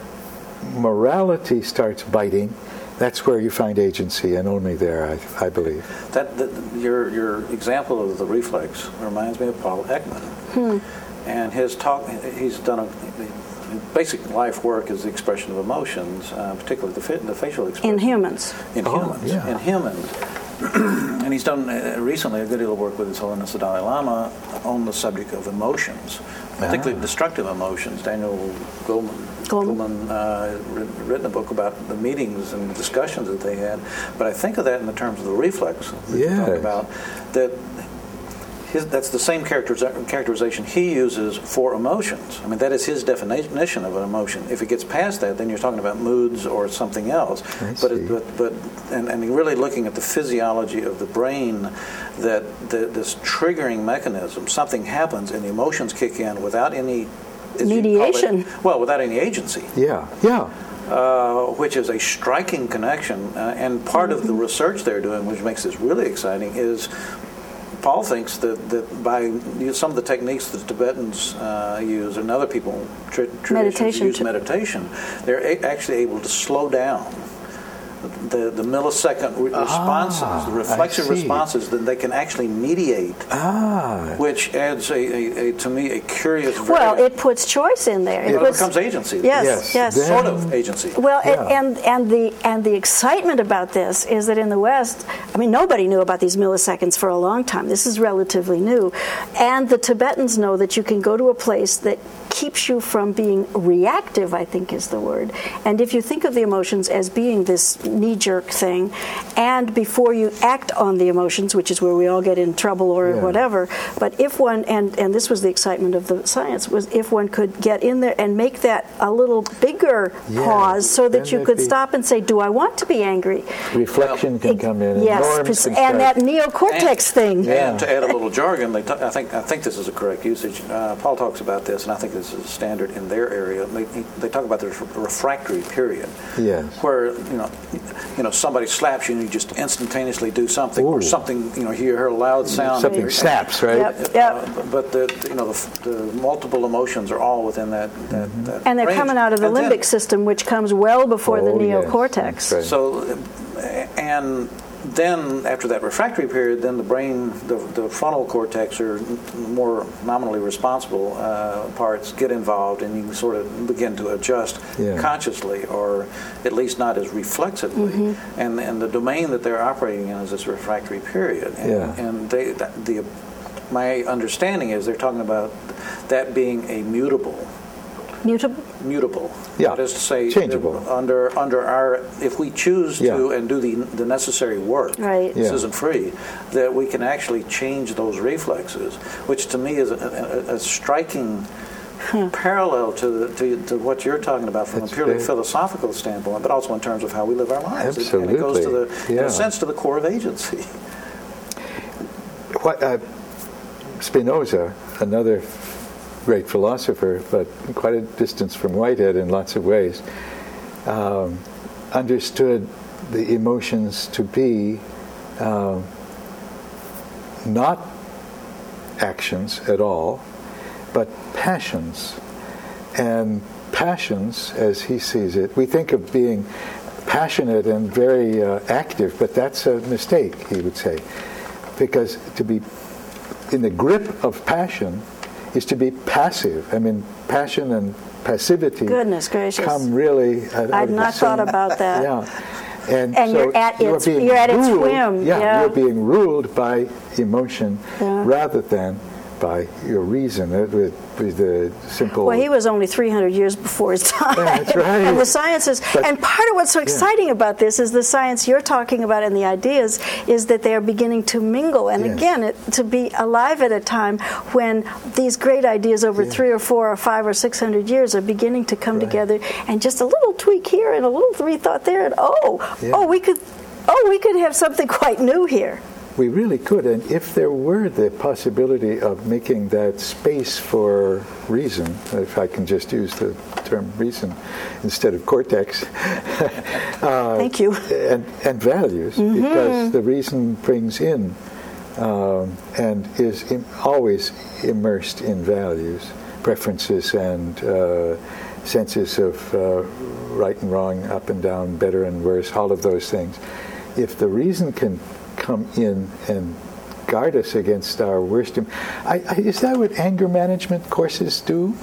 [SPEAKER 2] morality starts biting, that's where you find agency, and only there, I, I believe.
[SPEAKER 3] That, that, your your example of the reflex reminds me of Paul Ekman, hmm. and his talk. He's done a basic life work is the expression of emotions, uh, particularly the, the facial expression.
[SPEAKER 1] In humans.
[SPEAKER 3] In
[SPEAKER 2] oh,
[SPEAKER 3] humans.
[SPEAKER 2] Yeah.
[SPEAKER 3] In humans. and he's done uh, recently a good deal of work with His Holiness the Dalai Lama on the subject of emotions, particularly destructive emotions. Daniel Goleman Goleman uh, written a book about the meetings and discussions that they had. But I think of that in the terms of the reflex that
[SPEAKER 2] yes.
[SPEAKER 3] you about. That his, that's the same characterization he uses for emotions. I mean, that is his definition of an emotion. If it gets past that, then you're talking about moods or something else.
[SPEAKER 2] I
[SPEAKER 3] but, it, but, but and, and really looking at the physiology of the brain, that the, this triggering mechanism, something happens and the emotions kick in without any
[SPEAKER 1] mediation.
[SPEAKER 3] It, well, without any agency.
[SPEAKER 2] Yeah, yeah.
[SPEAKER 3] Uh, which is a striking connection. Uh, and part mm-hmm. of the mm-hmm. research they're doing, which makes this really exciting, is Paul thinks that, that by some of the techniques that the Tibetans uh, use and other people tra-
[SPEAKER 1] meditation
[SPEAKER 3] use meditation, they're a- actually able to slow down the, the millisecond re- ah, responses, the reflexive responses, then they can actually mediate,
[SPEAKER 2] ah.
[SPEAKER 3] which adds a, a, a, to me a curious.
[SPEAKER 1] Well, it puts choice in there.
[SPEAKER 3] It,
[SPEAKER 1] it
[SPEAKER 3] puts, becomes agency.
[SPEAKER 1] Yes, yes, yes.
[SPEAKER 3] Then, sort of agency.
[SPEAKER 1] Well, yeah. and and the and the excitement about this is that in the West, I mean, nobody knew about these milliseconds for a long time. This is relatively new, and the Tibetans know that you can go to a place that keeps you from being reactive. I think is the word. And if you think of the emotions as being this knee jerk thing, and before you act on the emotions, which is where we all get in trouble or
[SPEAKER 2] Yeah.
[SPEAKER 1] whatever. But if one, and, and this was the excitement of the science, was if one could get in there and make that a little bigger
[SPEAKER 2] Yeah,
[SPEAKER 1] pause so that
[SPEAKER 2] then
[SPEAKER 1] you could
[SPEAKER 2] be-
[SPEAKER 1] stop and say, Do I want to be angry?
[SPEAKER 2] Reflection can come in. and
[SPEAKER 1] yes,
[SPEAKER 2] norms
[SPEAKER 1] pres- and that neocortex thing.
[SPEAKER 2] Yeah.
[SPEAKER 3] And to add a little jargon, they ta- I think I think this is a correct usage. Uh, Paul talks about this, and I think this is standard in their area. They, they talk about the refractory period,
[SPEAKER 2] Yes.
[SPEAKER 3] where you know, you know, somebody slaps you and you just instantaneously do something,
[SPEAKER 2] Ooh.
[SPEAKER 3] or something. You know, you hear a loud sound.
[SPEAKER 2] Something snaps, right?
[SPEAKER 1] Yep, yep.
[SPEAKER 3] Uh, but the you know the, the multiple emotions are all within that that,
[SPEAKER 2] Mm-hmm.
[SPEAKER 3] that
[SPEAKER 1] And they're
[SPEAKER 3] range.
[SPEAKER 1] coming out of the
[SPEAKER 3] And then-
[SPEAKER 1] limbic system, which comes well before the
[SPEAKER 2] Oh, yes,
[SPEAKER 1] neocortex.
[SPEAKER 2] that's right.
[SPEAKER 3] So, uh, and then after that refractory period, then the brain, the, the frontal cortex, or more nominally responsible uh, parts get involved, and you can sort of begin to adjust
[SPEAKER 2] Yeah.
[SPEAKER 3] consciously, or at least not as reflexively. And and the domain that they're operating in is this refractory period. And,
[SPEAKER 2] Yeah.
[SPEAKER 3] and they, that, the my understanding is they're talking about that being a mutable
[SPEAKER 1] Mutable?
[SPEAKER 3] Mutable.
[SPEAKER 2] Yeah,
[SPEAKER 3] That is to say,
[SPEAKER 2] changeable.
[SPEAKER 3] under under our, if we choose to
[SPEAKER 2] Yeah.
[SPEAKER 3] and do the the necessary work,
[SPEAKER 1] Right.
[SPEAKER 3] this
[SPEAKER 2] Yeah.
[SPEAKER 3] isn't free, that we can actually change those reflexes, which to me is a, a, a striking. Parallel to, the, to to what you're talking about from
[SPEAKER 2] That's
[SPEAKER 3] a purely
[SPEAKER 2] very-
[SPEAKER 3] philosophical standpoint, but also in terms of how we live our lives. It- And it goes to
[SPEAKER 2] Absolutely.
[SPEAKER 3] the, in a sense, to the core of agency.
[SPEAKER 2] What, uh, Spinoza, another great philosopher, but quite a distance from Whitehead in lots of ways, um, understood the emotions to be um, not actions at all, but passions. And passions, as he sees it, we think of being passionate and very uh, active, but that's a mistake, he would say. Because to be in the grip of passion is to be passive. I mean, passion and passivity
[SPEAKER 1] Goodness gracious.
[SPEAKER 2] come really. out
[SPEAKER 1] I'd
[SPEAKER 2] of the
[SPEAKER 1] not thought about that.
[SPEAKER 2] Yeah. And,
[SPEAKER 1] And
[SPEAKER 2] so
[SPEAKER 1] you're at
[SPEAKER 2] you are
[SPEAKER 1] its-
[SPEAKER 2] being
[SPEAKER 1] you're at its
[SPEAKER 2] ruled-
[SPEAKER 1] whim,
[SPEAKER 2] Yeah,
[SPEAKER 1] yeah.
[SPEAKER 2] you're being ruled by emotion
[SPEAKER 1] Yeah.
[SPEAKER 2] rather than by your reason. It would be the simple.
[SPEAKER 1] Well, he was only 300 years before his time.
[SPEAKER 2] Yeah, that's right.
[SPEAKER 1] and the sciences,
[SPEAKER 2] But-
[SPEAKER 1] and part of what's so exciting about this is the science you're talking about and the ideas is that they are beginning to mingle. And
[SPEAKER 2] Yes.
[SPEAKER 1] again, it, to be alive at a time when these great ideas over
[SPEAKER 2] Yeah.
[SPEAKER 1] three or four or five or 600 years are beginning to come
[SPEAKER 2] Right.
[SPEAKER 1] together, and just a little tweak here and a little rethought there, and oh,
[SPEAKER 2] Yeah.
[SPEAKER 1] oh, we could. Oh, we could have something quite new here.
[SPEAKER 2] We really could, and if there were the possibility of making that space for reason, if I can just use the term reason instead of cortex, uh,
[SPEAKER 1] Thank you.
[SPEAKER 2] and, and values, because the reason brings in um, and is im- always immersed in values, preferences, and uh, senses of uh, right and wrong, up and down, better and worse, all of those things. If the reason can come in and guard us against our worst, I, I, is that what anger management courses do?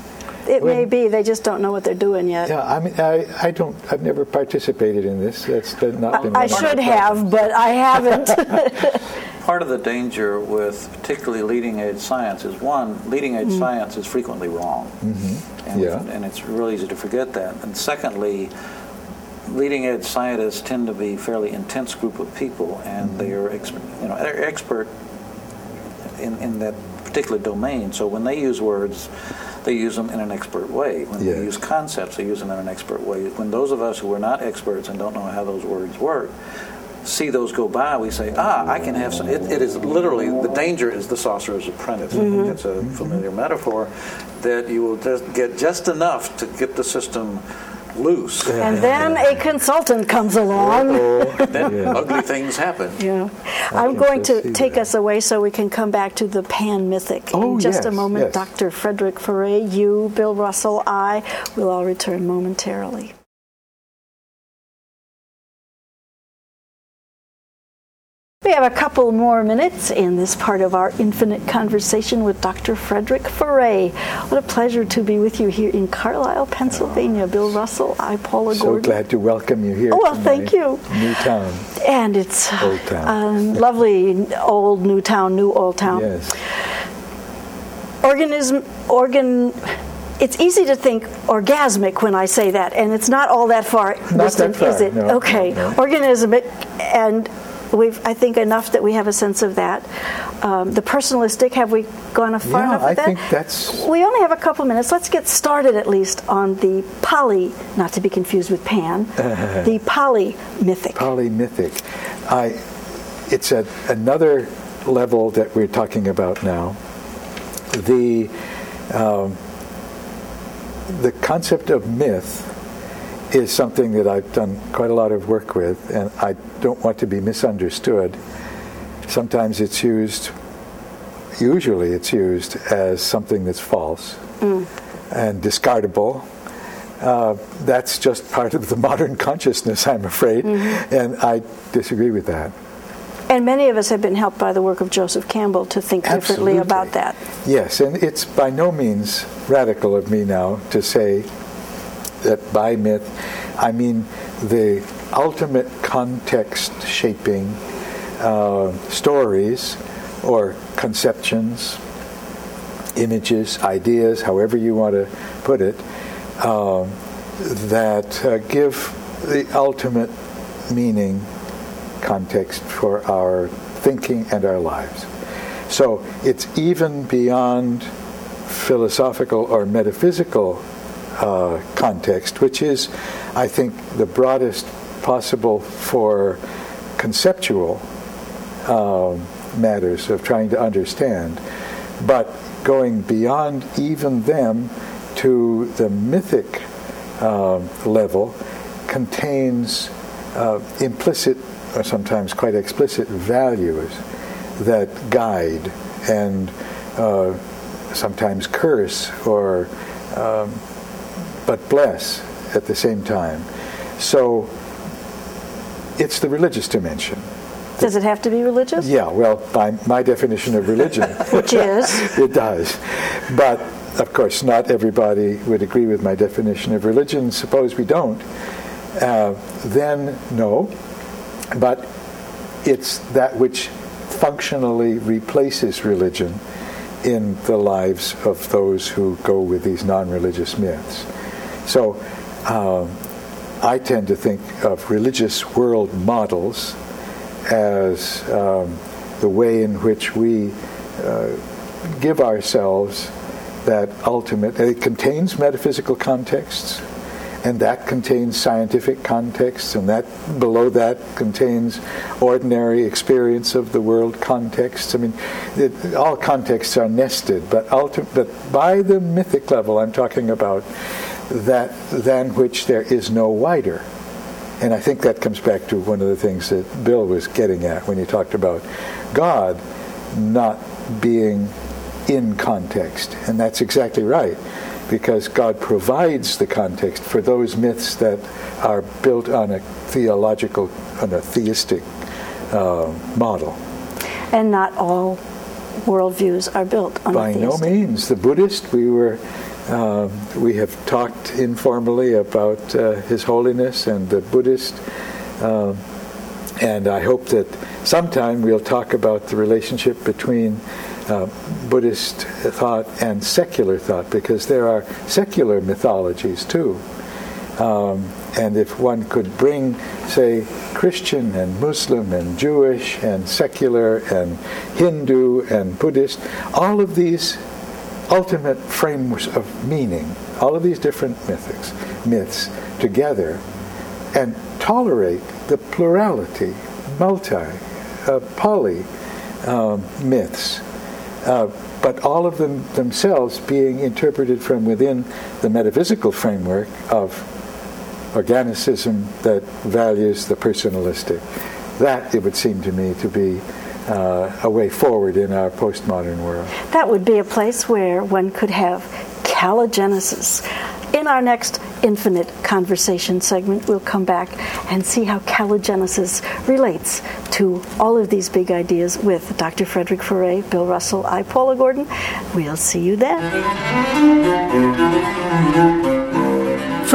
[SPEAKER 1] It may be they just don't know what they're doing yet.
[SPEAKER 2] Yeah, I mean, I, I don't, I've never participated in this. That's not been.
[SPEAKER 1] I
[SPEAKER 2] one
[SPEAKER 1] should have, but I haven't.
[SPEAKER 3] Part of the danger with particularly leading edge science is one, leading edge mm. science is frequently wrong. Mm-hmm. And,
[SPEAKER 2] Yeah.
[SPEAKER 3] and it's really easy to forget that. And secondly, leading edge scientists tend to be a fairly intense group of people, and they are ex- you know they're expert in, in that particular domain. So when they use words, they use them in an expert way. When
[SPEAKER 2] Yes.
[SPEAKER 3] they use concepts, they use them in an expert way. When those of us who are not experts and don't know how those words work see those go by, we say, ah, I can have some. It, it is literally the danger is the sorcerer's apprentice. I think It's a familiar metaphor that you will just get just enough to get the system loose.
[SPEAKER 1] and then a consultant comes along.
[SPEAKER 3] Then ugly things happen.
[SPEAKER 1] Yeah. I'm going to take
[SPEAKER 2] that.
[SPEAKER 1] us away so we can come back to the pan mythic
[SPEAKER 2] Oh,
[SPEAKER 1] in just a moment.
[SPEAKER 2] yes.
[SPEAKER 1] Dr. Frederick Ferré, you, Bill Russell, I will all return momentarily. We have a couple more minutes in this part of our infinite conversation with Dr. Frederick Ferré. What a pleasure to be with you here in Carlisle, Pennsylvania. Bill Russell, I, Paula
[SPEAKER 2] So
[SPEAKER 1] Gordon.
[SPEAKER 2] glad to welcome you here.
[SPEAKER 1] Oh, well, thank you.
[SPEAKER 2] New town.
[SPEAKER 1] And it's
[SPEAKER 2] Old town.
[SPEAKER 1] um, lovely old new town, new old town.
[SPEAKER 2] Yes.
[SPEAKER 1] Organism, organ, it's easy to think orgasmic when I say that, and it's not all that far
[SPEAKER 2] Not
[SPEAKER 1] distant,
[SPEAKER 2] that far,
[SPEAKER 1] is it?
[SPEAKER 2] no,
[SPEAKER 1] okay,
[SPEAKER 2] no.
[SPEAKER 1] organismic, and we've I think enough that we have a sense of that. Um, the personalistic, have we gone far
[SPEAKER 2] Yeah,
[SPEAKER 1] enough with
[SPEAKER 2] I
[SPEAKER 1] that?
[SPEAKER 2] think that's-
[SPEAKER 1] We only have a couple minutes. Let's get started at least on the poly, not to be confused with pan, the polymythic.
[SPEAKER 2] polymythic. I, it's at another level that we're talking about now. The um, the concept of myth is something that I've done quite a lot of work with, and I don't want to be misunderstood. Sometimes it's used, usually it's used as something that's false and discardable. Uh, that's just part of the modern consciousness, I'm afraid, and I disagree with that.
[SPEAKER 1] And many of us have been helped by the work of Joseph Campbell to think differently about that.
[SPEAKER 2] Yes, and it's by no means radical of me now to say that by myth, I mean the ultimate context shaping uh, stories or conceptions, images, ideas, however you want to put it, um, that uh, give the ultimate meaning context for our thinking and our lives. So it's even beyond philosophical or metaphysical uh, context, which is, I think, the broadest possible for conceptual um, matters of trying to understand, but going beyond even them to the mythic um, level contains uh, implicit or sometimes quite explicit values that guide and uh, sometimes curse or um, but bless at the same time. So it's the religious dimension.
[SPEAKER 1] Does it have to be religious?
[SPEAKER 2] Yeah, well, by my definition of religion,
[SPEAKER 1] Which is?
[SPEAKER 2] it does. But of course, not everybody would agree with my definition of religion. Suppose we don't, uh, then no. But it's that which functionally replaces religion in the lives of those who go with these non-religious myths. So um, I tend to think of religious world models as um, the way in which we uh, give ourselves that ultimate. It contains metaphysical contexts, and that contains scientific contexts, and that below that contains ordinary experience of the world contexts. I mean, it, all contexts are nested, but ulti- but by the mythic level, I'm talking about that than which there is no wider. And I think that comes back to one of the things that Bill was getting at when he talked about God not being in context. And that's exactly right, because God provides the context for those myths that are built on a theological, on a theistic uh, model.
[SPEAKER 1] And not all worldviews are built on
[SPEAKER 2] By no means. The Buddhist, we were, um, we have talked informally about uh, His Holiness and the Buddhist, um, and I hope that sometime we'll talk about the relationship between uh, Buddhist thought and secular thought, because there are secular mythologies too. Um, and if one could bring, say, Christian and Muslim and Jewish and secular and Hindu and Buddhist, all of these ultimate frames of meaning, all of these different mythics, myths together, and tolerate the plurality, multi, uh, poly um, myths, uh, but all of them themselves being interpreted from within the metaphysical framework of organicism that values the personalistic. That, it would seem to me, to be uh, a way forward in our postmodern world.
[SPEAKER 1] That would be a place where one could have kalogenesis. In our next infinite conversation segment, we'll come back and see how kalogenesis relates to all of these big ideas with Dr. Frederick Ferré, Bill Russell, I, Paula Gordon. We'll see you then.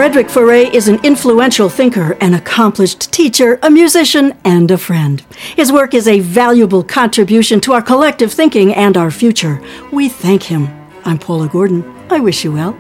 [SPEAKER 4] Frederick Ferré is an influential thinker, an accomplished teacher, a musician, and a friend. His work is a valuable contribution to our collective thinking and our future. We thank him. I'm Paula Gordon. I wish you well.